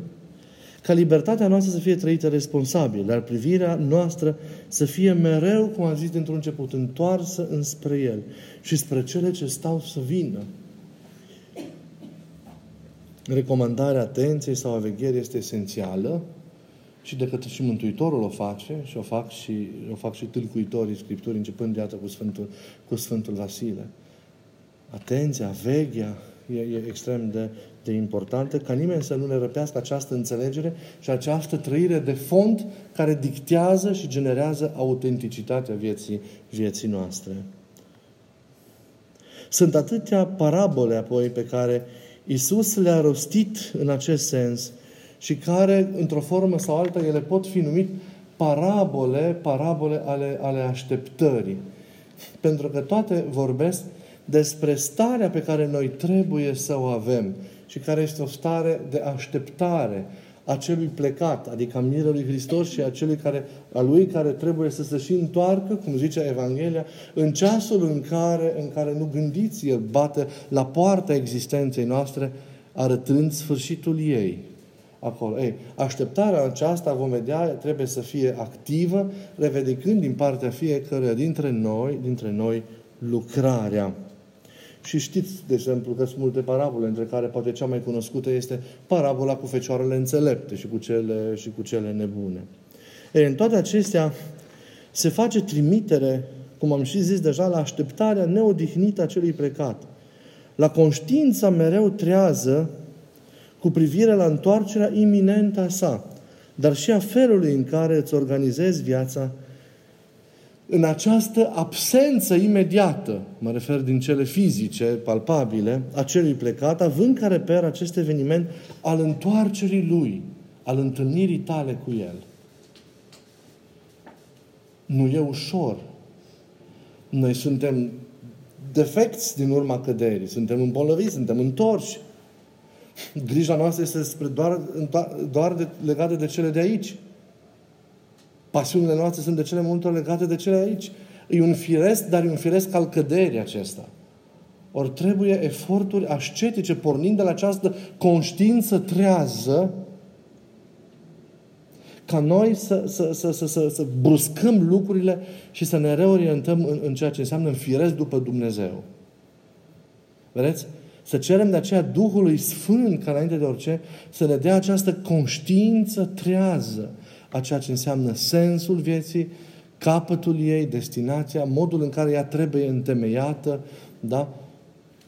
ca libertatea noastră să fie trăită responsabil, dar privirea noastră să fie mereu, cum am zis dintr-un început, întoarsă înspre El și spre cele ce stau să vină. Recomandarea atenției sau a vegherii este esențială și de către și Mântuitorul o face și o fac și, o fac și tâlcuitorii Scripturii, începând de iată cu Sfântul, cu Sfântul Vasile. Atenția, veghea, e, e extrem de, de importantă, ca nimeni să nu ne răpească această înțelegere și această trăire de fond care dictează și generează autenticitatea vieții, vieții noastre. Sunt atâtea parabole apoi pe care Isus le-a rostit în acest sens și care, într-o formă sau alta, ele pot fi numit parabole, parabole ale, ale așteptării. Pentru că toate vorbesc despre starea pe care noi trebuie să o avem și care este o stare de așteptare a celui plecat, adică a mirelui Hristos și a celui care, a lui care trebuie să se și întoarcă, cum zicea Evanghelia, în ceasul în care, în care nu gândiți, El bate la poarta existenței noastre, arătând sfârșitul ei. Acolo. Ei, așteptarea aceasta, vom vedea, trebuie să fie activă, revedicând din partea fiecăruia dintre noi, dintre noi lucrarea. Și știți, de exemplu, că sunt multe parabole, între care poate cea mai cunoscută este parabola cu fecioarele înțelepte și cu cele, și cu cele nebune. Ei, în toate acestea se face trimitere, cum am și zis deja, la așteptarea neodihnită a celui plecat. La conștiința mereu trează cu privire la întoarcerea iminentă a sa, dar și a felului în care îți organizezi viața în această absență imediată, mă refer din cele fizice, palpabile, a celui plecat, având ca reper acest eveniment al întoarcerii lui, al întâlnirii tale cu el. Nu e ușor. Noi suntem defecți din urma căderii, suntem îmbolnăviți, suntem întorși. Grija noastră este spre doar, doar de, legată de cele de aici. Pasiunile noastre sunt de cele multe ori legate de cele aici. E un firesc, dar e un firesc al căderii acesta. Ori trebuie eforturi ascetice, pornind de la această conștiință trează, ca noi să, să, să, să, să, să bruscăm lucrurile și să ne reorientăm în, în ceea ce înseamnă în firesc după Dumnezeu. Vedeți? Să cerem de aceea Duhului Sfânt, ca înainte de orice, să ne dea această conștiință trează a ceea ce înseamnă sensul vieții, capătul ei, destinația, modul în care ea trebuie întemeiată, da?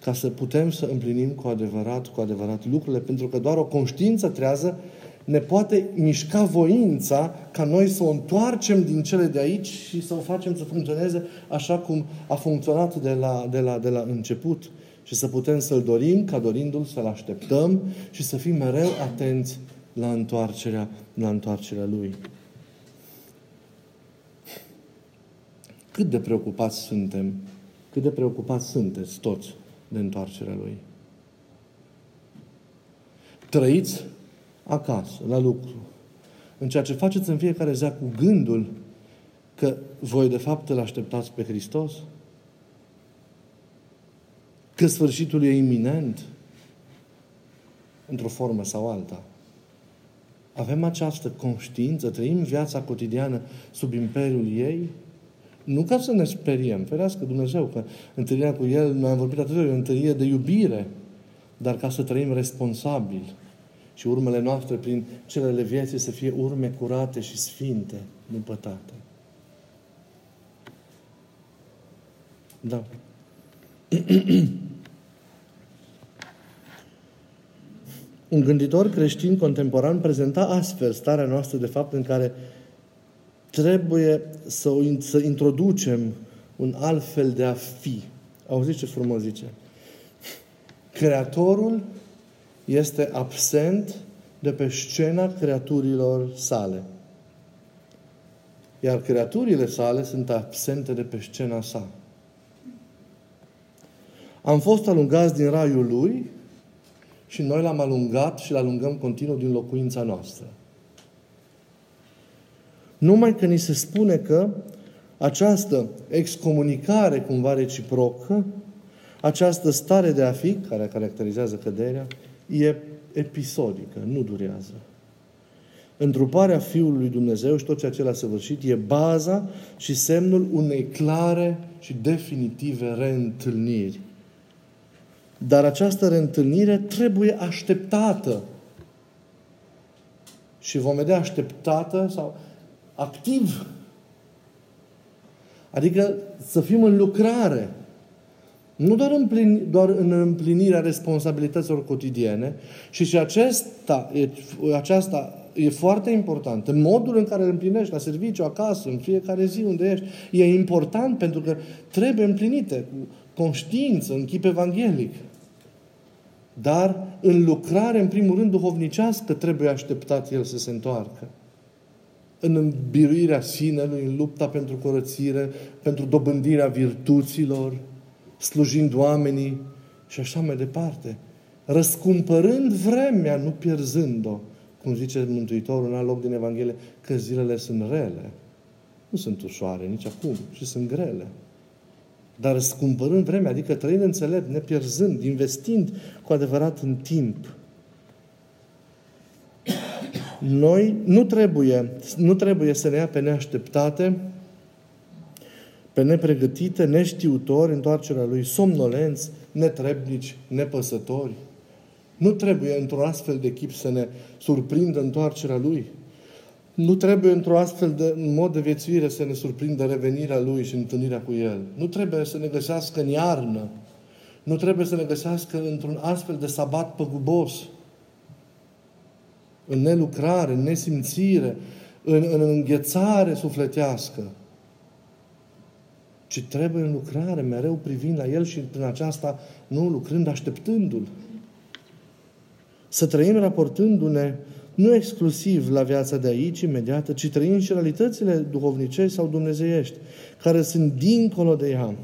ca să putem să împlinim cu adevărat, cu adevărat lucrurile, pentru că doar o conștiință trează ne poate mișca voința ca noi să o întoarcem din cele de aici și să o facem să funcționeze așa cum a funcționat de la, de la, de la început și să putem să-L dorim ca dorindu-L, să-L așteptăm și să fim mereu atenți la întoarcerea, la întoarcerea Lui. Cât de preocupați suntem, cât de preocupați sunteți toți de întoarcerea Lui. Trăiți acasă, la lucru, în ceea ce faceți în fiecare zi cu gândul că voi de fapt îl așteptați pe Hristos? Că sfârșitul e iminent? Într-o formă sau alta. Avem această conștiință, trăim viața cotidiană sub imperiul ei? Nu ca să ne speriem, ferească Dumnezeu, că întâlnirea cu El, noi am vorbit atât de o întâlnire de iubire, dar ca să trăim responsabil și urmele noastre prin celele vieții să fie urme curate și sfinte, nu pătate. Da. [clears throat] Un gânditor creștin contemporan prezenta astfel starea noastră de fapt în care trebuie să, o, să introducem un alt fel de a fi. Auziți ce frumos zice? Creatorul este absent de pe scena creaturilor sale. Iar creaturile sale sunt absente de pe scena sa. Am fost alungați din raiul lui și noi l-am alungat și l-alungăm continuu din locuința noastră. Numai că ni se spune că această excomunicare cumva reciprocă, această stare de a fi, care caracterizează căderea, e episodică, nu durează. Întruparea Fiului lui Dumnezeu și tot ceea ce l-a săvârșit e baza și semnul unei clare și definitive reîntâlniri. Dar această reîntâlnire trebuie așteptată. Și vom vedea așteptată sau activ. Adică să fim în lucrare. Nu doar, împlin, doar în împlinirea responsabilităților cotidiene, și și acesta, e, aceasta e foarte important. În modul în care îl împlinești la serviciu, acasă, în fiecare zi unde ești, e important pentru că trebuie împlinite cu conștiință, în chip evanghelic. Dar în lucrare, în primul rând, duhovnicească, trebuie așteptat el să se întoarcă în îmbiruirea sinelui, în lupta pentru curățire, pentru dobândirea virtuților, slujind oamenii și așa mai departe. Răscumpărând vremea, nu pierzând-o, cum zice Mântuitorul în alt loc din Evanghelie, că zilele sunt rele. Nu sunt ușoare nici acum, și sunt grele. Dar răscumpărând vremea, adică trăind înțelept, nepierzând, investind cu adevărat în timp, noi nu trebuie, nu trebuie să ne ia pe neașteptate, pe nepregătite, neștiutori întoarcerea Lui, somnolenți, netrebnici, nepăsători. Nu trebuie într-un astfel de chip să ne surprindă întoarcerea Lui. Nu trebuie într-un astfel de mod de viețuire să ne surprindă revenirea Lui și întâlnirea cu El. Nu trebuie să ne găsească în iarnă. Nu trebuie să ne găsească într-un astfel de sabat păgubos în nelucrare, în nesimțire, în, în înghețare sufletească, ci trebuie în lucrare, mereu privind la El și prin aceasta nu lucrând, așteptându-L. Să trăim raportându-ne nu exclusiv la viața de aici, imediată, ci trăim și realitățile duhovnicești sau dumnezeiești, care sunt dincolo de ea.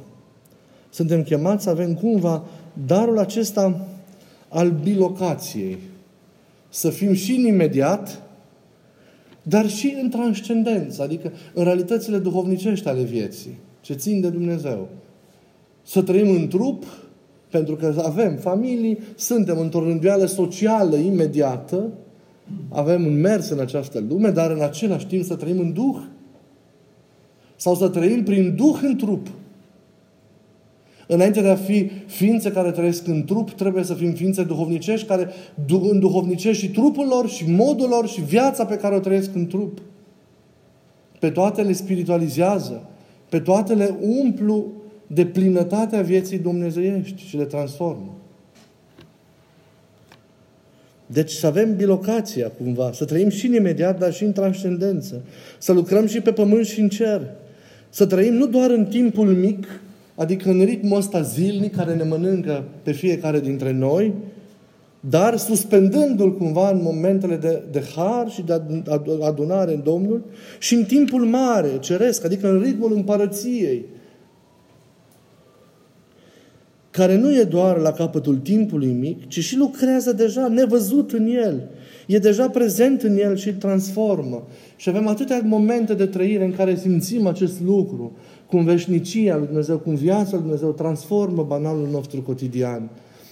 Suntem chemați să avem cumva darul acesta al bilocației, să fim și în imediat, dar și în transcendență, adică în realitățile duhovnicești ale vieții, ce țin de Dumnezeu. Să trăim în trup, pentru că avem familii, suntem într-o rânduială socială imediată, avem un mers în această lume, dar în același timp să trăim în Duh. Sau să trăim prin Duh în trup. Înainte de a fi ființe care trăiesc în trup, trebuie să fim ființe duhovnicești care înduhovnicești și trupul lor și modul lor și viața pe care o trăiesc în trup. Pe toate le spiritualizează. Pe toate le umplu de plinătatea vieții dumnezeiești și le transformă. Deci să avem bilocația cumva, să trăim și în imediat, dar și în transcendență. Să lucrăm și pe pământ și în cer. Să trăim nu doar în timpul mic, Adică în ritmul ăsta zilnic care ne mănâncă pe fiecare dintre noi, dar suspendându-l cumva în momentele de, de har și de adunare în Domnul și în timpul mare, ceresc, adică în ritmul împărăției, care nu e doar la capătul timpului mic, ci și lucrează deja nevăzut în el. E deja prezent în el și îl transformă. Și avem atâtea momente de trăire în care simțim acest lucru cum veșnicia lui Dumnezeu, cum viața lui Dumnezeu transformă banalul nostru cotidian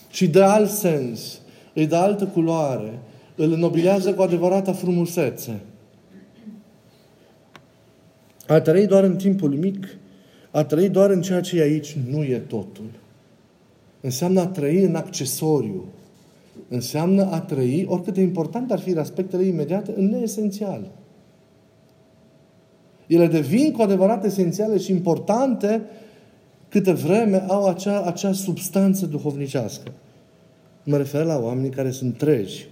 și dă alt sens, îi dă altă culoare, îl înnobilează cu adevărata frumusețe. A trăi doar în timpul mic A trăi doar în ceea ce e aici nu e totul. Înseamnă a trăi în accesoriu. Înseamnă a trăi, oricât de important ar fi aspectele imediate, în neesențial. Ele devin cu adevărat esențiale și importante câte vreme au acea, acea substanță duhovnicească. Mă refer la oamenii care sunt tregi.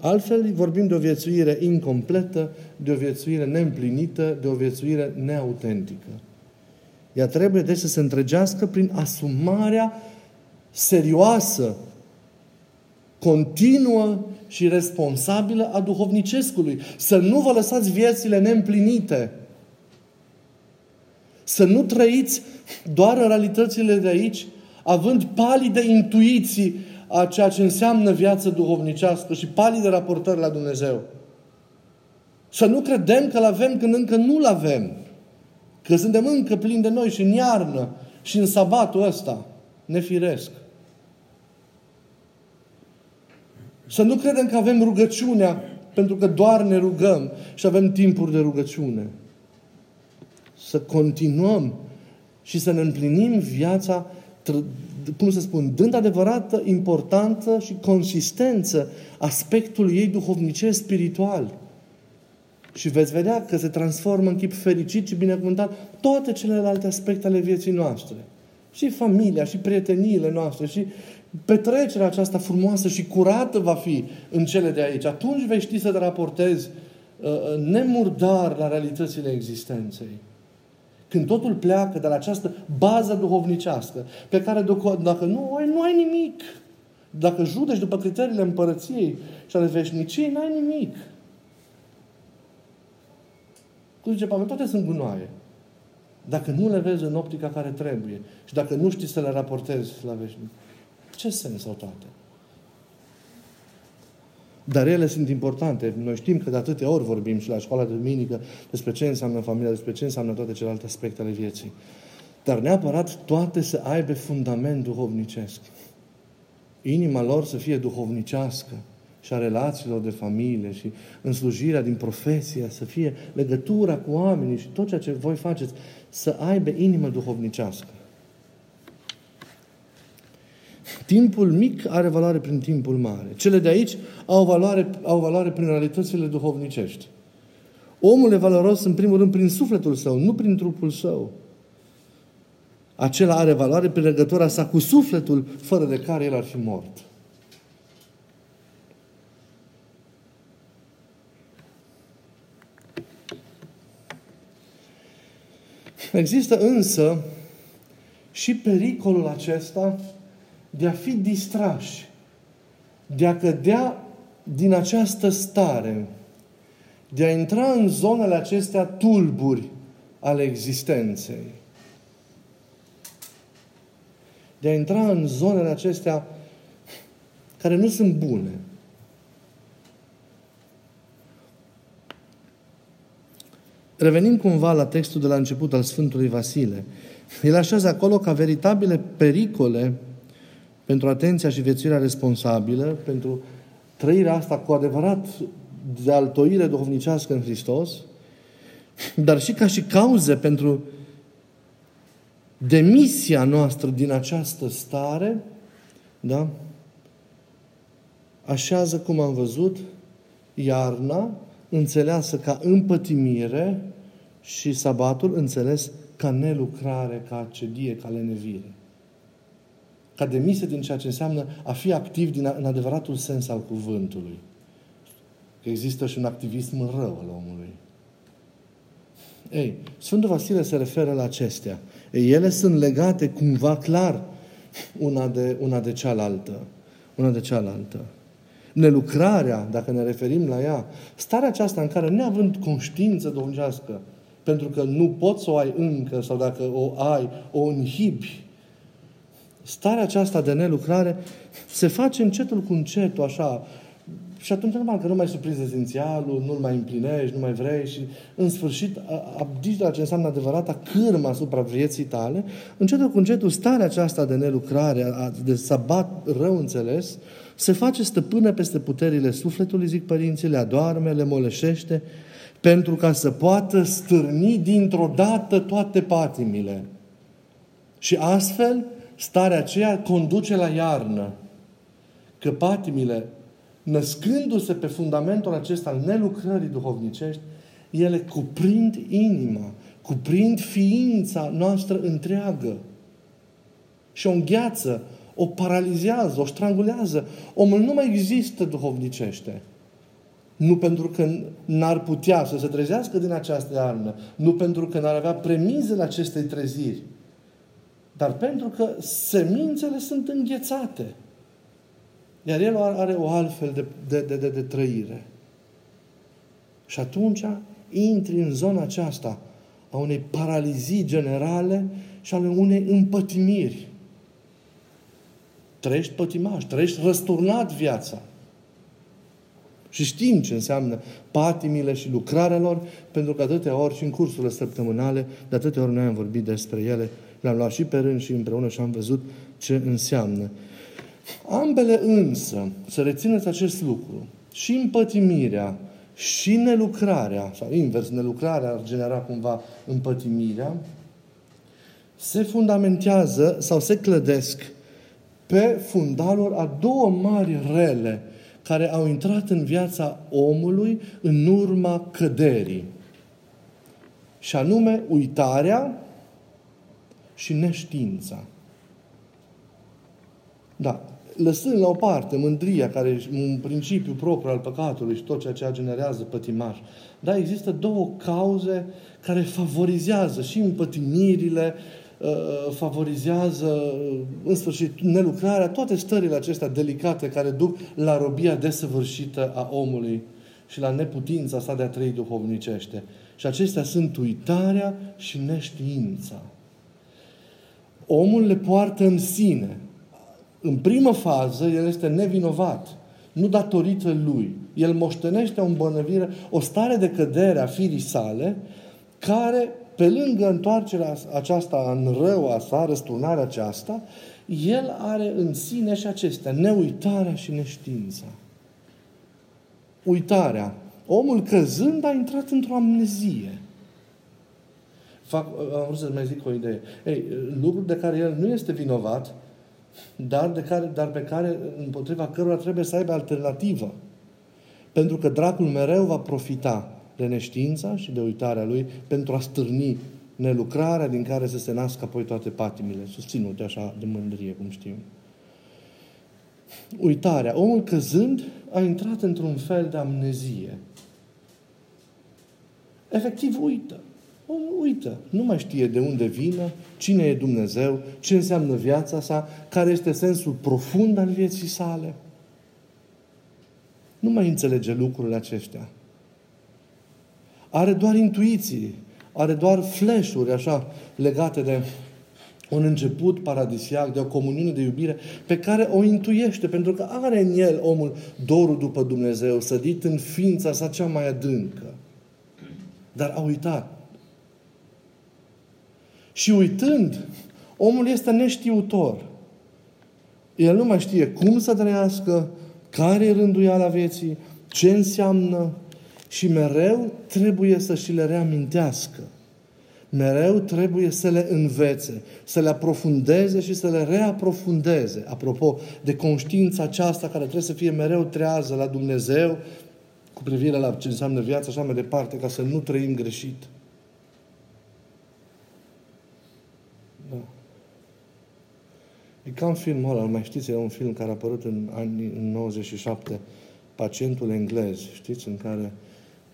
Altfel vorbim de o viețuire incompletă, de o viețuire neîmplinită, de o viețuire neautentică. Ea trebuie deci să se întregească prin asumarea serioasă, continuă și responsabilă a duhovnicescului. Să nu vă lăsați viețile neîmplinite. Să nu trăiți doar în realitățile de aici, având palide intuiții a ceea ce înseamnă viață duhovnicească și palide raportări la Dumnezeu. Să nu credem că l-avem când încă nu-l avem. Că suntem încă plini de noi și în iarnă și în sabatul ăsta. Nefiresc. Să nu credem că avem rugăciunea pentru că doar ne rugăm și avem timpuri de rugăciune. Să continuăm și să ne împlinim viața, cum să spun, dând adevărată importanță și consistență aspectului ei duhovnicesc spiritual. Și veți vedea că se transformă în chip fericit și binecuvântat toate celelalte aspecte ale vieții noastre. Și familia, și prieteniile noastre, și petrecerea aceasta frumoasă și curată va fi în cele de aici. Atunci vei ști să te raportezi uh, uh nemurdar la realitățile existenței. Când totul pleacă de la această bază duhovnicească, pe care dacă nu ai, nu ai nimic. Dacă judeci după criteriile împărăției și ale veșniciei, n-ai nimic. Cum zice Pavel, toate sunt gunoaie. Dacă nu le vezi în optica care trebuie și dacă nu știi să le raportezi la veșnic, ce sens au toate? Dar ele sunt importante. Noi știm că de atâtea ori vorbim și la școala de duminică despre ce înseamnă familia, despre ce înseamnă toate celelalte aspecte ale vieții. Dar neapărat toate să aibă fundament duhovnicesc. Inima lor să fie duhovnicească și a relațiilor de familie și în slujirea din profesie, să fie legătura cu oamenii și tot ceea ce voi faceți, să aibă inimă duhovnicească. Timpul mic are valoare prin timpul mare. Cele de aici au valoare, au valoare prin realitățile duhovnicești. Omul e valoros în primul rând prin sufletul său, nu prin trupul său. Acela are valoare prin legătura sa cu sufletul, fără de care el ar fi mort. Există însă și pericolul acesta de a fi distrași, de a cădea din această stare, de a intra în zonele acestea tulburi ale existenței. De a intra în zonele acestea care nu sunt bune. Revenim cumva la textul de la început al Sfântului Vasile. El așează acolo ca veritabile pericole pentru atenția și viețuirea responsabilă, pentru trăirea asta cu adevărat de altoire duhovnicească în Hristos, dar și ca și cauze pentru demisia noastră din această stare, da? așează, cum am văzut, iarna înțeleasă ca împătimire și sabatul înțeles ca nelucrare, ca cedie, ca lenevire ca demisie din ceea ce înseamnă a fi activ din, în adevăratul sens al cuvântului. Că există și un activism rău al omului. Ei, Sfântul Vasile se referă la acestea. Ei, ele sunt legate cumva clar una de, una de cealaltă. Una de cealaltă. Nelucrarea, dacă ne referim la ea, starea aceasta în care, neavând conștiință domnească, pentru că nu poți să o ai încă, sau dacă o ai, o înhibi, starea aceasta de nelucrare se face încetul cu încetul, așa. Și atunci, normal, că nu mai surprinzi esențialul, nu-l mai împlinești, nu mai vrei și, în sfârșit, abdici de la ce înseamnă adevărata cârmă asupra vieții tale, încetul cu încetul, starea aceasta de nelucrare, de sabat rău înțeles, se face stăpână peste puterile sufletului, zic părinții, le adoarme, le moleșește, pentru ca să poată stârni dintr-o dată toate patimile. Și astfel, starea aceea conduce la iarnă. Că patimile, născându-se pe fundamentul acesta al nelucrării duhovnicești, ele cuprind inima, cuprind ființa noastră întreagă și o îngheață, o paralizează, o strangulează. Omul nu mai există duhovnicește. Nu pentru că n-ar putea să se trezească din această iarnă, nu pentru că n-ar avea premizele acestei treziri, dar pentru că semințele sunt înghețate. Iar el are o altfel de, de, de, de, de trăire. Și atunci intri în zona aceasta a unei paralizii generale și ale unei împătimiri. Trăiești pătimaș, trăiești răsturnat viața. Și știm ce înseamnă patimile și lucrarea lor, pentru că atâtea ori și în cursurile săptămânale, de atâtea ori noi am vorbit despre ele, le-am luat și pe rând și împreună și am văzut ce înseamnă. Ambele însă, să rețineți acest lucru, și împătimirea și nelucrarea, sau invers, nelucrarea ar genera cumva împătimirea, se fundamentează sau se clădesc pe fundalul a două mari rele care au intrat în viața omului în urma căderii. Și anume uitarea și neștiința. Da, lăsând la o parte mândria, care e un principiu propriu al păcatului și tot ceea ce generează pătimaș, da, există două cauze care favorizează și împătimirile, uh, favorizează, uh, în sfârșit, nelucrarea, toate stările acestea delicate care duc la robia desăvârșită a omului și la neputința sa de a trăi duhovnicește. Și acestea sunt uitarea și neștiința. Omul le poartă în sine, în primă fază, el este nevinovat. Nu datorită lui. El moștenește o îmbolnăvire, o stare de cădere a firii sale, care, pe lângă întoarcerea aceasta în rău a sa, răsturnarea aceasta, el are în sine și acestea, neuitarea și neștiința. Uitarea. Omul căzând a intrat într-o amnezie. Fac, am vrut să mai zic o idee. Ei, lucruri de care el nu este vinovat, dar, de care, dar pe care, împotriva cărora trebuie să aibă alternativă. Pentru că dracul mereu va profita de neștiința și de uitarea lui pentru a stârni nelucrarea din care să se nască apoi toate patimile, susținute așa de mândrie, cum știm. Uitarea. Omul căzând a intrat într-un fel de amnezie. Efectiv uită. Omul uită, nu mai știe de unde vine, cine e Dumnezeu, ce înseamnă viața sa, care este sensul profund al vieții sale. Nu mai înțelege lucrurile acestea. Are doar intuiții, are doar flash-uri așa legate de un început paradisiac, de o comuniune de iubire pe care o intuiește, pentru că are în el omul dorul după Dumnezeu, sădit în ființa sa cea mai adâncă. Dar a uitat. Și uitând, omul este neștiutor. El nu mai știe cum să trăiască, care e rânduiala vieții, ce înseamnă și mereu trebuie să și le reamintească. Mereu trebuie să le învețe, să le aprofundeze și să le reaprofundeze. Apropo de conștiința aceasta care trebuie să fie mereu trează la Dumnezeu cu privire la ce înseamnă viața așa mai departe, ca să nu trăim greșit. Da. E ca în filmul ăla, mai știți, e un film care a apărut în anii în 97, Pacientul englez, știți, în care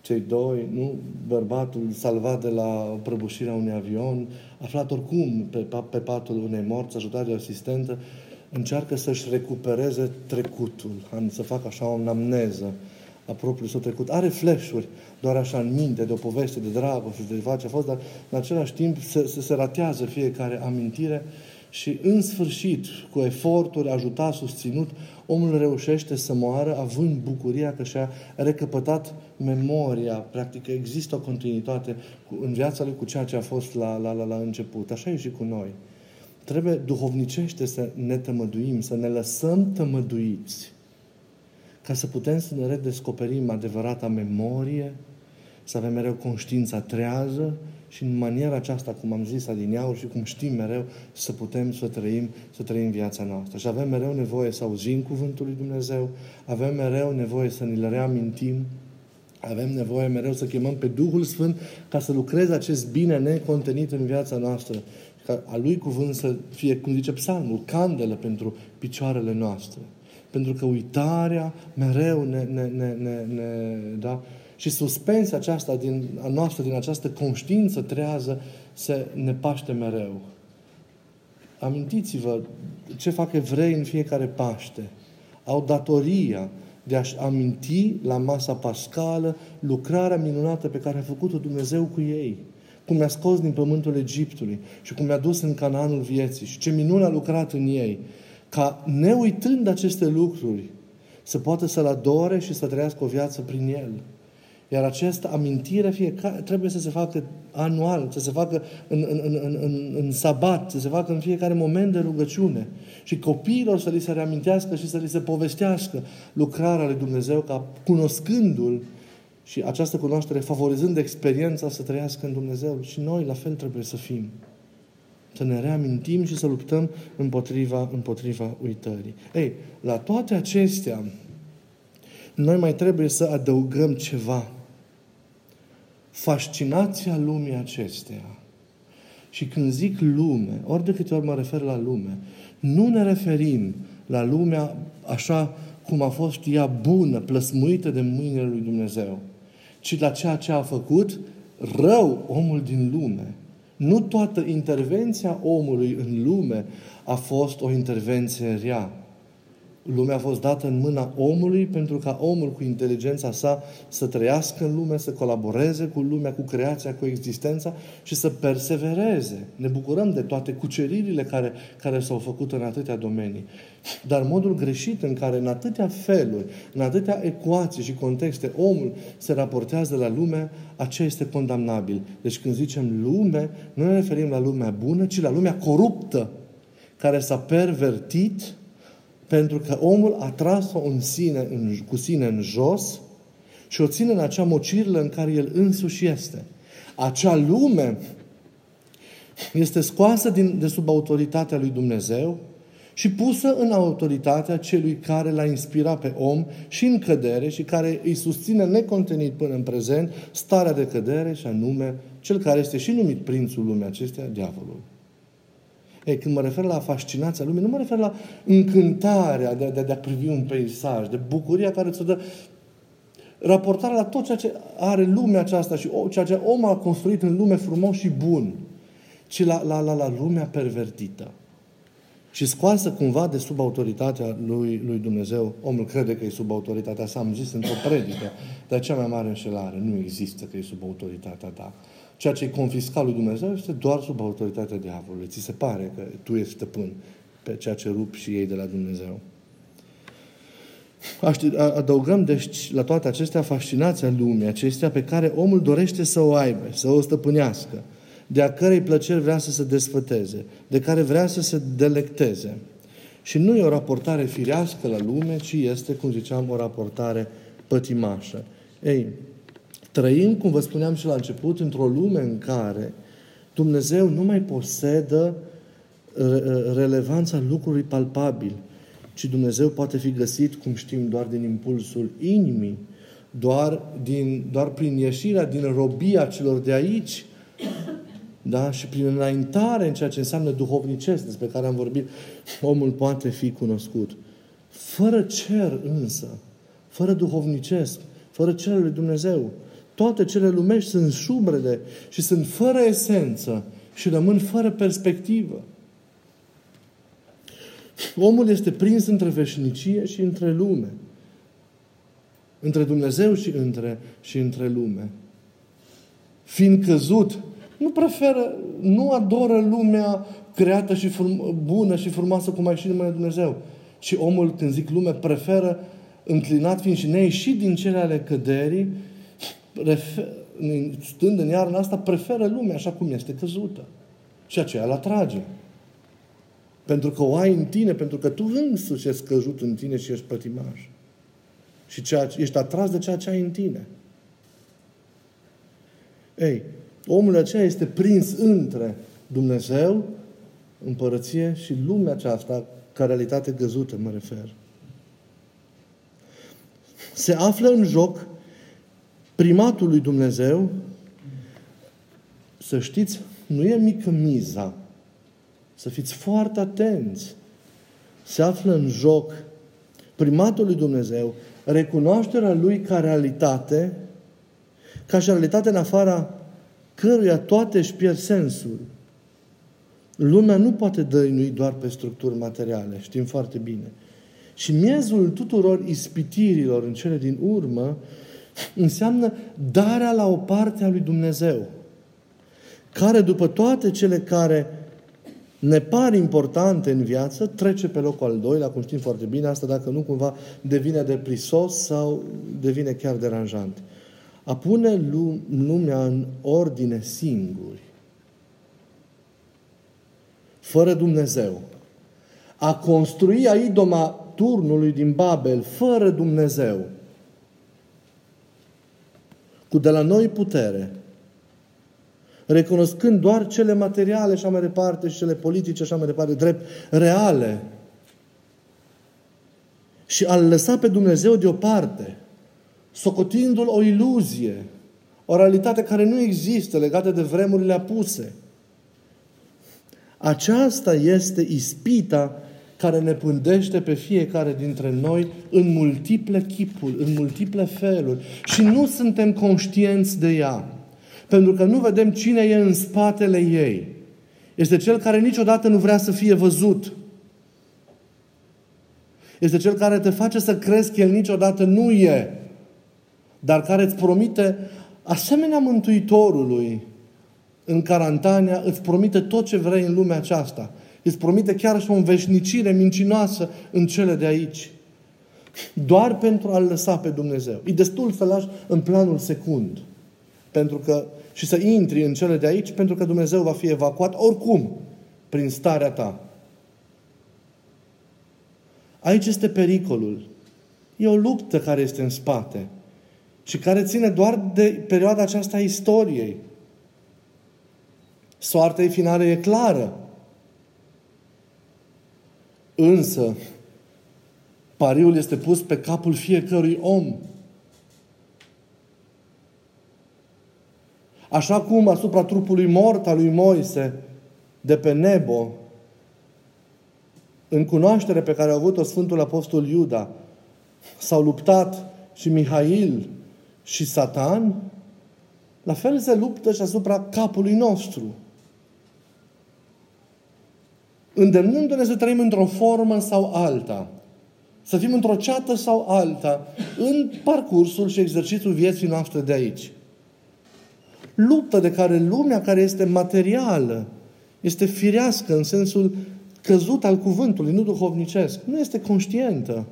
cei doi, nu, bărbatul salvat de la prăbușirea unui avion, aflat oricum pe, pe patul unei morți, ajutat de o asistentă, încearcă să-și recupereze trecutul, să facă așa o amneză a propriului său trecut. Are flash-uri doar așa în minte de o poveste de dragoste și de ceva ce a fost, dar în același timp se, se, se ratează fiecare amintire și în sfârșit, cu eforturi, ajutat, susținut, omul reușește să moară având bucuria că și-a recăpătat memoria. Practic există o continuitate în viața lui cu ceea ce a fost la, la, la, la început. Așa e și cu noi. Trebuie duhovnicește să ne tămăduim, să ne lăsăm tămăduiți ca să putem să ne redescoperim adevărata memorie, să avem mereu conștiința trează și în maniera aceasta, cum am zis adineauri și cum știm mereu, să putem să trăim, să trăim viața noastră. Și avem mereu nevoie să auzim Cuvântul lui Dumnezeu, avem mereu nevoie să ne-l reamintim, avem nevoie mereu să chemăm pe Duhul Sfânt ca să lucreze acest bine necontenit în viața noastră. Ca a Lui cuvânt să fie, cum zice psalmul, candelă pentru picioarele noastre. Pentru că uitarea mereu ne, ne, ne, ne, ne da? Și suspensia aceasta din, a noastră, din această conștiință trează, se ne paște mereu. Amintiți-vă ce fac evrei în fiecare Paște. Au datoria de a-și aminti la masa pascală lucrarea minunată pe care a făcut-o Dumnezeu cu ei. Cum mi-a scos din pământul Egiptului și cum mi-a dus în Canaanul vieții și ce minune a lucrat în ei. Ca neuitând aceste lucruri, să poată să-L adore și să trăiască o viață prin El. Iar această amintire fiecare, trebuie să se facă anual, să se facă în, în, în, în, în sabat, să se facă în fiecare moment de rugăciune. Și copiilor să li se reamintească și să li se povestească lucrarea lui Dumnezeu ca cunoscându-L și această cunoaștere favorizând experiența să trăiască în Dumnezeu. Și noi la fel trebuie să fim. Să ne reamintim și să luptăm împotriva, împotriva uitării. Ei, la toate acestea, noi mai trebuie să adăugăm ceva fascinația lumii acesteia. Și când zic lume, ori de câte ori mă refer la lume, nu ne referim la lumea așa cum a fost ea bună, plăsmuită de mâinile lui Dumnezeu, ci la ceea ce a făcut rău omul din lume. Nu toată intervenția omului în lume a fost o intervenție rea. Lumea a fost dată în mâna omului pentru ca omul cu inteligența sa să trăiască în lume, să colaboreze cu lumea, cu creația, cu existența și să persevereze. Ne bucurăm de toate cuceririle care, care s-au făcut în atâtea domenii. Dar modul greșit în care în atâtea feluri, în atâtea ecuații și contexte omul se raportează la lume, aceea este condamnabil. Deci când zicem lume, nu ne referim la lumea bună, ci la lumea coruptă, care s-a pervertit pentru că omul a tras-o în sine, în, cu sine în jos și o ține în acea mocirlă în care el însuși este. Acea lume este scoasă din, de sub autoritatea lui Dumnezeu și pusă în autoritatea celui care l-a inspirat pe om și în cădere și care îi susține necontenit până în prezent starea de cădere și anume cel care este și numit prințul lumii acestea, diavolul. Ei, când mă refer la fascinația lumii, nu mă refer la încântarea de, de, de a privi un peisaj, de bucuria care ți-o dă raportarea la tot ceea ce are lumea aceasta și ceea ce om a construit în lume frumos și bun, ci la, la, la, la lumea pervertită. Și scoasă cumva de sub autoritatea lui, lui Dumnezeu. Omul crede că e sub autoritatea sa. Am zis într-o predică, dar cea mai mare înșelare. Nu există că e sub autoritatea ta. Ceea ce e confiscat lui Dumnezeu este doar sub autoritatea diavolului. Ți se pare că tu ești stăpân pe ceea ce rup și ei de la Dumnezeu. Adăugăm, deci, la toate acestea fascinația lumii acestea pe care omul dorește să o aibă, să o stăpânească, de a cărei plăceri vrea să se desfăteze, de care vrea să se delecteze. Și nu e o raportare firească la lume, ci este, cum ziceam, o raportare pătimașă. Ei, Trăim, cum vă spuneam și la început, într-o lume în care Dumnezeu nu mai posedă relevanța lucrului palpabil, ci Dumnezeu poate fi găsit, cum știm, doar din impulsul inimii, doar, din, doar prin ieșirea din robia celor de aici, da? și prin înaintare în ceea ce înseamnă duhovnicesc, despre care am vorbit, omul poate fi cunoscut. Fără cer însă, fără duhovnicesc, fără cerul lui Dumnezeu, toate cele lumești sunt șubrede și sunt fără esență și rămân fără perspectivă. Omul este prins între veșnicie și între lume. Între Dumnezeu și între, și între lume. Fiind căzut, nu preferă, nu adoră lumea creată și frum, bună și frumoasă cum ai și numele Dumnezeu. Și omul, când zic lume, preferă, înclinat fiind și neieșit din cele ale căderii, prefer, stând în iarna asta, preferă lumea așa cum este căzută. Și aceea îl atrage. Pentru că o ai în tine, pentru că tu însuși ești căzut în tine și ești pătimaș. Și ceea, ești atras de ceea ce ai în tine. Ei, omul aceea este prins între Dumnezeu, împărăție și lumea aceasta, ca realitate găzută, mă refer. Se află în joc primatul lui Dumnezeu, să știți, nu e mică miza. Să fiți foarte atenți. Se află în joc primatul lui Dumnezeu, recunoașterea lui ca realitate, ca și realitate în afara căruia toate își pierd sensul. Lumea nu poate dăinui doar pe structuri materiale, știm foarte bine. Și miezul tuturor ispitirilor în cele din urmă înseamnă darea la o parte a lui Dumnezeu, care după toate cele care ne par importante în viață, trece pe locul al doilea, cum știm foarte bine, asta dacă nu cumva devine deprisos sau devine chiar deranjant. A pune lumea în ordine singuri, fără Dumnezeu, a construi a idoma turnului din Babel, fără Dumnezeu, cu de la noi putere, recunoscând doar cele materiale și așa mai departe și cele politice și așa mai departe, drept reale. Și a lăsa pe Dumnezeu deoparte, socotindu-l o iluzie, o realitate care nu există legată de vremurile apuse. Aceasta este ispita care ne pândește pe fiecare dintre noi în multiple chipuri, în multiple feluri și nu suntem conștienți de ea. Pentru că nu vedem cine e în spatele ei. Este cel care niciodată nu vrea să fie văzut. Este cel care te face să crezi că El niciodată nu e, dar care îți promite, asemenea Mântuitorului, în Carantania, îți promite tot ce vrei în lumea aceasta. Îți promite chiar și o înveșnicire mincinoasă în cele de aici. Doar pentru a-L lăsa pe Dumnezeu. E destul să lași în planul secund. Pentru că, și să intri în cele de aici, pentru că Dumnezeu va fi evacuat oricum prin starea ta. Aici este pericolul. E o luptă care este în spate și care ține doar de perioada aceasta a istoriei. Soarta ei finală e clară. Însă, pariul este pus pe capul fiecărui om. Așa cum asupra trupului mort al lui Moise de pe Nebo, în cunoaștere pe care a avut-o Sfântul Apostol Iuda, s-au luptat și Mihail și Satan, la fel se luptă și asupra capului nostru îndemnându-ne să trăim într-o formă sau alta, să fim într-o ceată sau alta, în parcursul și exercițiul vieții noastre de aici. Luptă de care lumea care este materială, este firească în sensul căzut al cuvântului, nu duhovnicesc, nu este conștientă.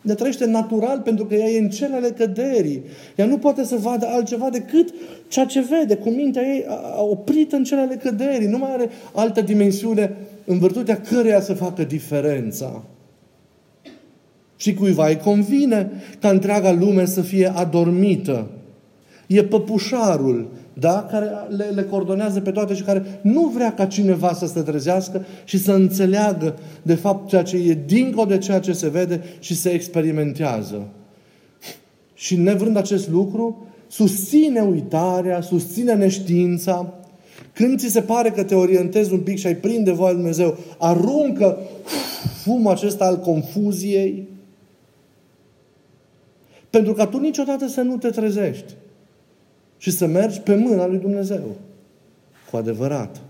Ne trăiește natural pentru că ea e în celele căderii. Ea nu poate să vadă altceva decât ceea ce vede, cu mintea ei oprită în celele căderii. Nu mai are altă dimensiune în virtutea căreia să facă diferența. Și cuiva îi convine ca întreaga lume să fie adormită. E păpușarul, da? care le, le coordonează pe toate și care nu vrea ca cineva să se trezească și să înțeleagă de fapt ceea ce e dincolo de ceea ce se vede și se experimentează. Și nevrând acest lucru, susține uitarea, susține neștiința, când ți se pare că te orientezi un pic și ai prinde voia lui Dumnezeu, aruncă fumul acesta al confuziei, pentru că tu niciodată să nu te trezești și să mergi pe mâna lui Dumnezeu. Cu adevărat.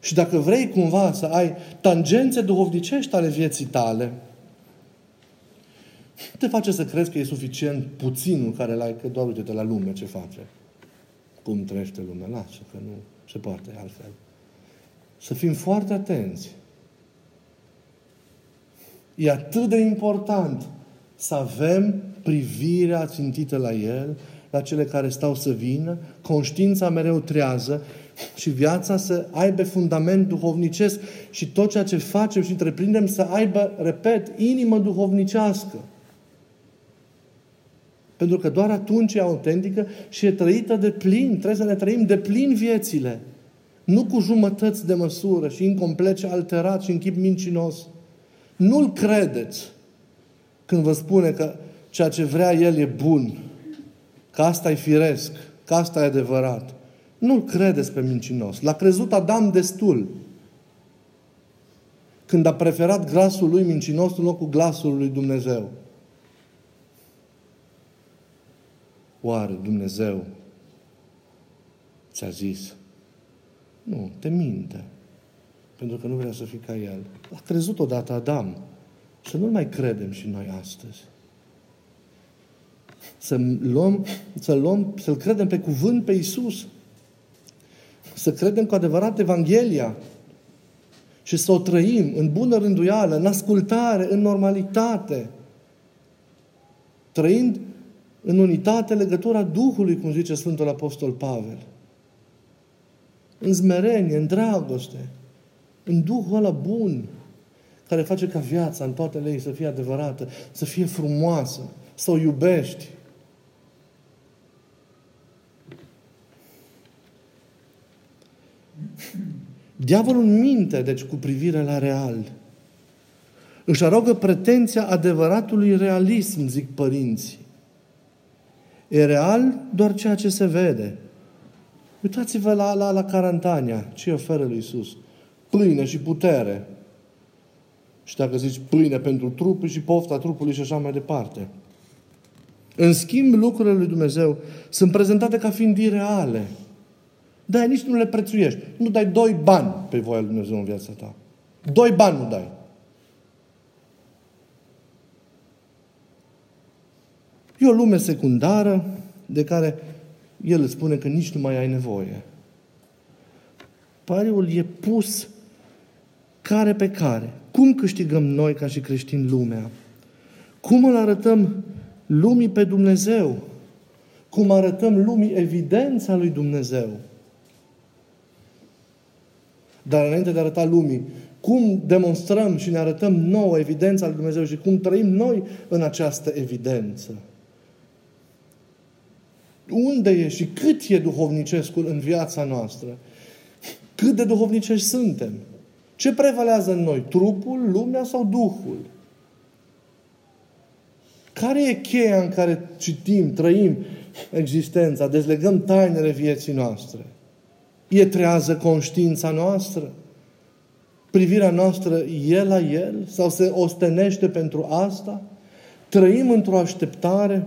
Și dacă vrei cumva să ai tangențe duhovnicești ale vieții tale, te face să crezi că e suficient puținul care l-ai, că doar uite-te la lume ce face cum trăiește lumea. Lasă că nu se poate altfel. Să fim foarte atenți. E atât de important să avem privirea țintită la El, la cele care stau să vină, conștiința mereu trează și viața să aibă fundament duhovnicesc și tot ceea ce facem și întreprindem să aibă, repet, inimă duhovnicească. Pentru că doar atunci e autentică și e trăită de plin. Trebuie să ne trăim de plin viețile. Nu cu jumătăți de măsură și incomplet și alterat și în chip mincinos. Nu-L credeți când vă spune că ceea ce vrea El e bun, că asta e firesc, că asta e adevărat. Nu-L credeți pe mincinos. L-a crezut Adam destul. Când a preferat glasul lui mincinos în locul glasului lui Dumnezeu. Oare Dumnezeu ți-a zis? Nu, te minte. Pentru că nu vrea să fii ca El. A crezut odată Adam. Să nu-L mai credem și noi astăzi. Să luăm, să luăm, să-L credem pe cuvânt pe Isus. Să credem cu adevărat Evanghelia. Și să o trăim în bună rânduială, în ascultare, în normalitate. Trăind în unitate legătura Duhului, cum zice Sfântul Apostol Pavel. În zmerenie, în dragoste, în Duhul ăla bun, care face ca viața în toate lei să fie adevărată, să fie frumoasă, să o iubești. Diavolul minte, deci, cu privire la real. Își arogă pretenția adevăratului realism, zic părinții. E real doar ceea ce se vede. Uitați-vă la, la, la Carantania. Ce oferă lui Isus? Pâine și putere. Și dacă zici pâine pentru trup și pofta trupului și așa mai departe. În schimb, lucrurile lui Dumnezeu sunt prezentate ca fiind ireale. Da, nici nu le prețuiești. Nu dai doi bani pe voia lui Dumnezeu în viața ta. Doi bani nu dai. E o lume secundară de care el îți spune că nici nu mai ai nevoie. Pariul e pus care pe care. Cum câștigăm noi ca și creștini lumea? Cum îl arătăm lumii pe Dumnezeu? Cum arătăm lumii evidența lui Dumnezeu? Dar înainte de a arăta lumii, cum demonstrăm și ne arătăm nouă evidența lui Dumnezeu și cum trăim noi în această evidență? Unde e și cât e duhovnicescul în viața noastră. Cât de duhovnicești suntem. Ce prevalează în noi? Trupul, lumea sau Duhul? Care e cheia în care citim, trăim existența, dezlegăm tainele vieții noastre? E trează conștiința noastră? Privirea noastră e la El? Sau se ostenește pentru asta? Trăim într-o așteptare?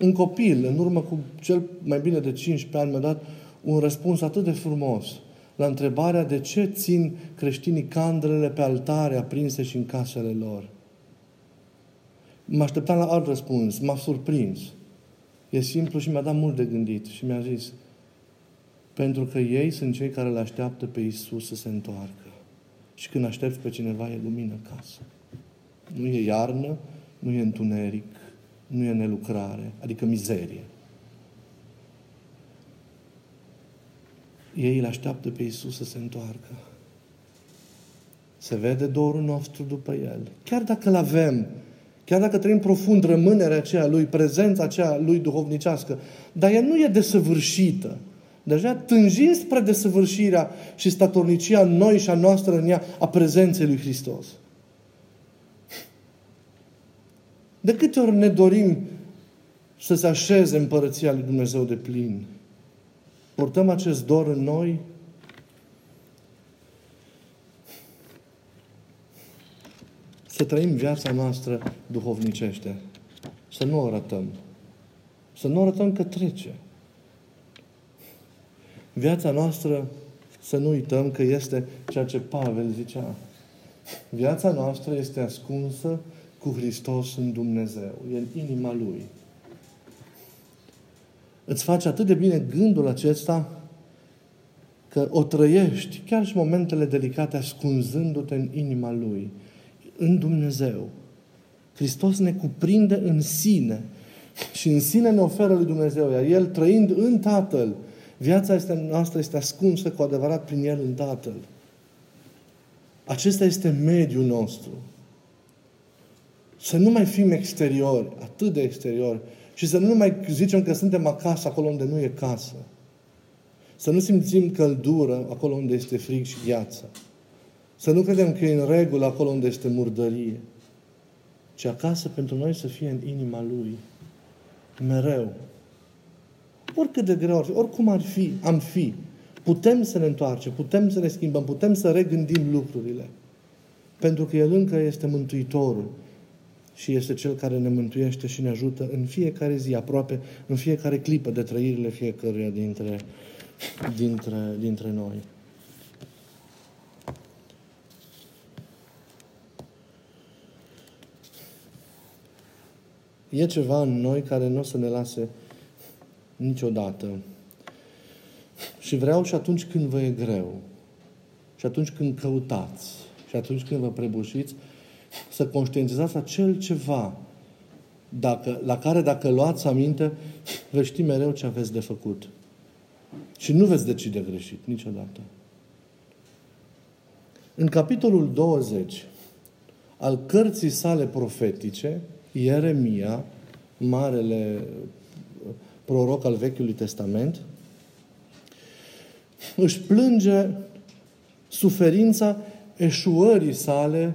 Un copil, în urmă cu cel mai bine de 15 ani, mi-a dat un răspuns atât de frumos la întrebarea de ce țin creștinii candrele pe altare aprinse și în casele lor. Mă așteptam la alt răspuns, m-a surprins. E simplu și mi-a dat mult de gândit și mi-a zis pentru că ei sunt cei care îl așteaptă pe Isus să se întoarcă. Și când aștepți pe cineva, e lumină în casă. Nu e iarnă, nu e întuneric, nu e nelucrare, adică mizerie. Ei îl așteaptă pe Isus să se întoarcă. Se vede dorul nostru după El. Chiar dacă îl avem, chiar dacă trăim profund rămânerea aceea Lui, prezența aceea Lui duhovnicească, dar ea nu e desăvârșită. Deja tânjim spre desăvârșirea și statornicia noi și a noastră în ea a prezenței Lui Hristos. De câte ori ne dorim să se așeze împărăția lui Dumnezeu de plin? Purtăm acest dor în noi? Să trăim viața noastră duhovnicește. Să nu o arătăm. Să nu o arătăm că trece. Viața noastră, să nu uităm că este ceea ce Pavel zicea. Viața noastră este ascunsă cu Hristos în Dumnezeu. E în inima Lui. Îți face atât de bine gândul acesta că o trăiești chiar și momentele delicate ascunzându-te în inima Lui, în Dumnezeu. Hristos ne cuprinde în sine și în sine ne oferă lui Dumnezeu, iar El trăind în Tatăl, viața este, noastră este ascunsă cu adevărat prin El în Tatăl. Acesta este mediul nostru. Să nu mai fim exteriori, atât de exteriori, și să nu mai zicem că suntem acasă acolo unde nu e casă. Să nu simțim căldură acolo unde este frig și gheață. Să nu credem că e în regulă acolo unde este murdărie. Ci acasă pentru noi să fie în inima Lui. Mereu. Oricât de greu ar fi, oricum ar fi, am fi, putem să ne întoarcem, putem să ne schimbăm, putem să regândim lucrurile. Pentru că El încă este Mântuitorul și este Cel care ne mântuiește și ne ajută în fiecare zi, aproape în fiecare clipă de trăirile fiecăruia dintre, dintre, dintre noi. E ceva în noi care nu o să ne lase niciodată. Și vreau și atunci când vă e greu, și atunci când căutați, și atunci când vă prebușiți, să conștientizați acel ceva dacă, la care dacă luați aminte, veți ști mereu ce aveți de făcut. Și nu veți decide greșit niciodată. În capitolul 20 al cărții sale profetice, Ieremia, marele proroc al Vechiului Testament, își plânge suferința eșuării sale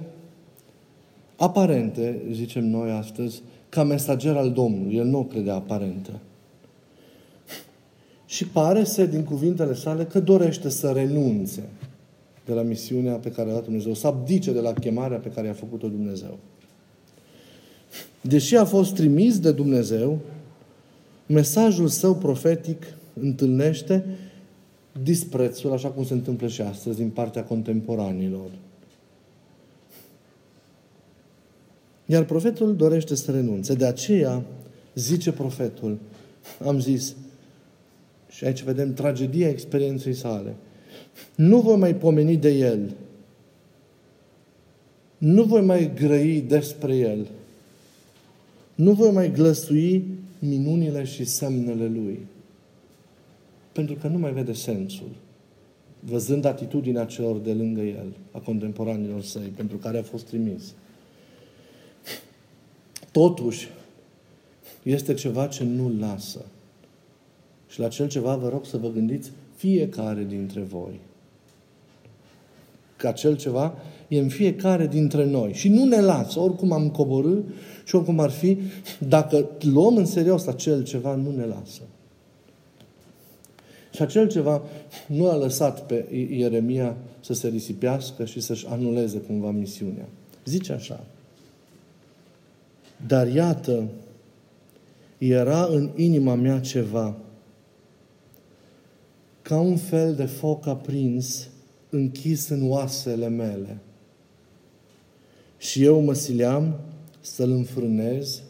aparente, zicem noi astăzi, ca mesager al Domnului. El nu o crede aparentă. Și pare să, din cuvintele sale, că dorește să renunțe de la misiunea pe care a dat Dumnezeu, să abdice de la chemarea pe care a făcut-o Dumnezeu. Deși a fost trimis de Dumnezeu, mesajul său profetic întâlnește disprețul, așa cum se întâmplă și astăzi, din partea contemporanilor. Iar profetul dorește să renunțe. De aceea, zice profetul, am zis, și aici vedem tragedia experienței sale, nu voi mai pomeni de el, nu voi mai grăi despre el, nu voi mai glăsui minunile și semnele lui. Pentru că nu mai vede sensul. Văzând atitudinea celor de lângă el, a contemporanilor săi, pentru care a fost trimis. Totuși, este ceva ce nu lasă. Și la cel ceva vă rog să vă gândiți fiecare dintre voi. Că acel ceva e în fiecare dintre noi. Și nu ne lasă, oricum am coborât și oricum ar fi, dacă luăm în serios acel ceva, nu ne lasă. Și acel ceva nu a lăsat pe Ieremia să se risipească și să-și anuleze cumva misiunea. Zice așa. Dar iată, era în inima mea ceva, ca un fel de foc aprins, închis în oasele mele. Și eu mă sileam să-l înfrânez,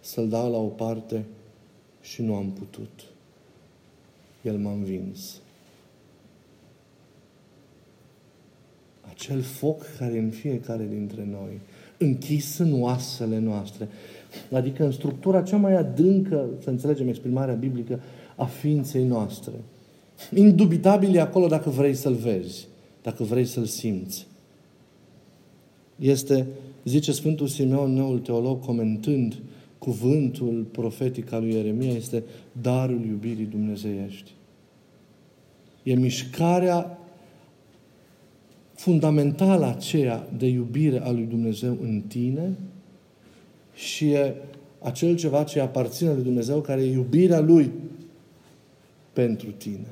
să-l dau la o parte și nu am putut. El m-a învins. Acel foc care în fiecare dintre noi, închis în oasele noastre, adică în structura cea mai adâncă, să înțelegem exprimarea biblică, a ființei noastre. Indubitabil e acolo dacă vrei să-l vezi, dacă vrei să-l simți. Este zice Sfântul Simeon, noul teolog, comentând cuvântul profetic al lui Ieremia, este darul iubirii dumnezeiești. E mișcarea fundamentală aceea de iubire a lui Dumnezeu în tine și e acel ceva ce aparține lui Dumnezeu, care e iubirea Lui pentru tine.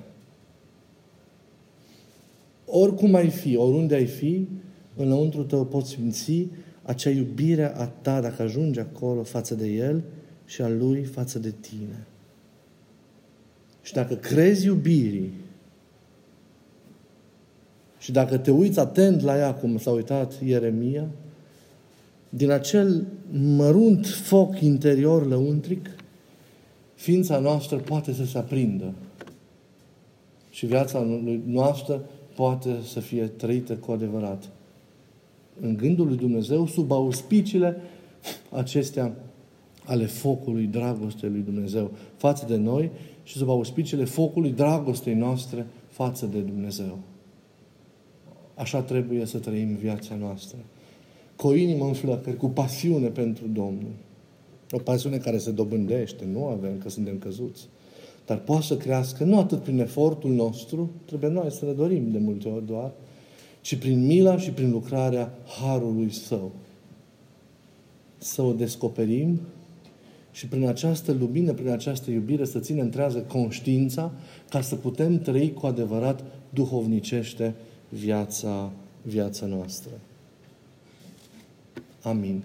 Oricum ai fi, oriunde ai fi, înăuntru tău poți simți acea iubire a ta, dacă ajungi acolo față de El și a Lui față de tine. Și dacă crezi iubirii și dacă te uiți atent la ea, cum s-a uitat Ieremia, din acel mărunt foc interior lăuntric, ființa noastră poate să se aprindă. Și viața noastră poate să fie trăită cu adevărat în gândul lui Dumnezeu sub auspiciile acestea ale focului dragostei lui Dumnezeu față de noi și sub auspiciile focului dragostei noastre față de Dumnezeu. Așa trebuie să trăim viața noastră. cu o inimă în flăcări, cu pasiune pentru Domnul. O pasiune care se dobândește, nu avem că suntem căzuți. Dar poate să crească nu atât prin efortul nostru, trebuie noi să ne dorim de multe ori doar, ci prin mila și prin lucrarea Harului Său. Să o descoperim și prin această lumină, prin această iubire să ținem trează conștiința ca să putem trăi cu adevărat duhovnicește viața, viața noastră. Amin.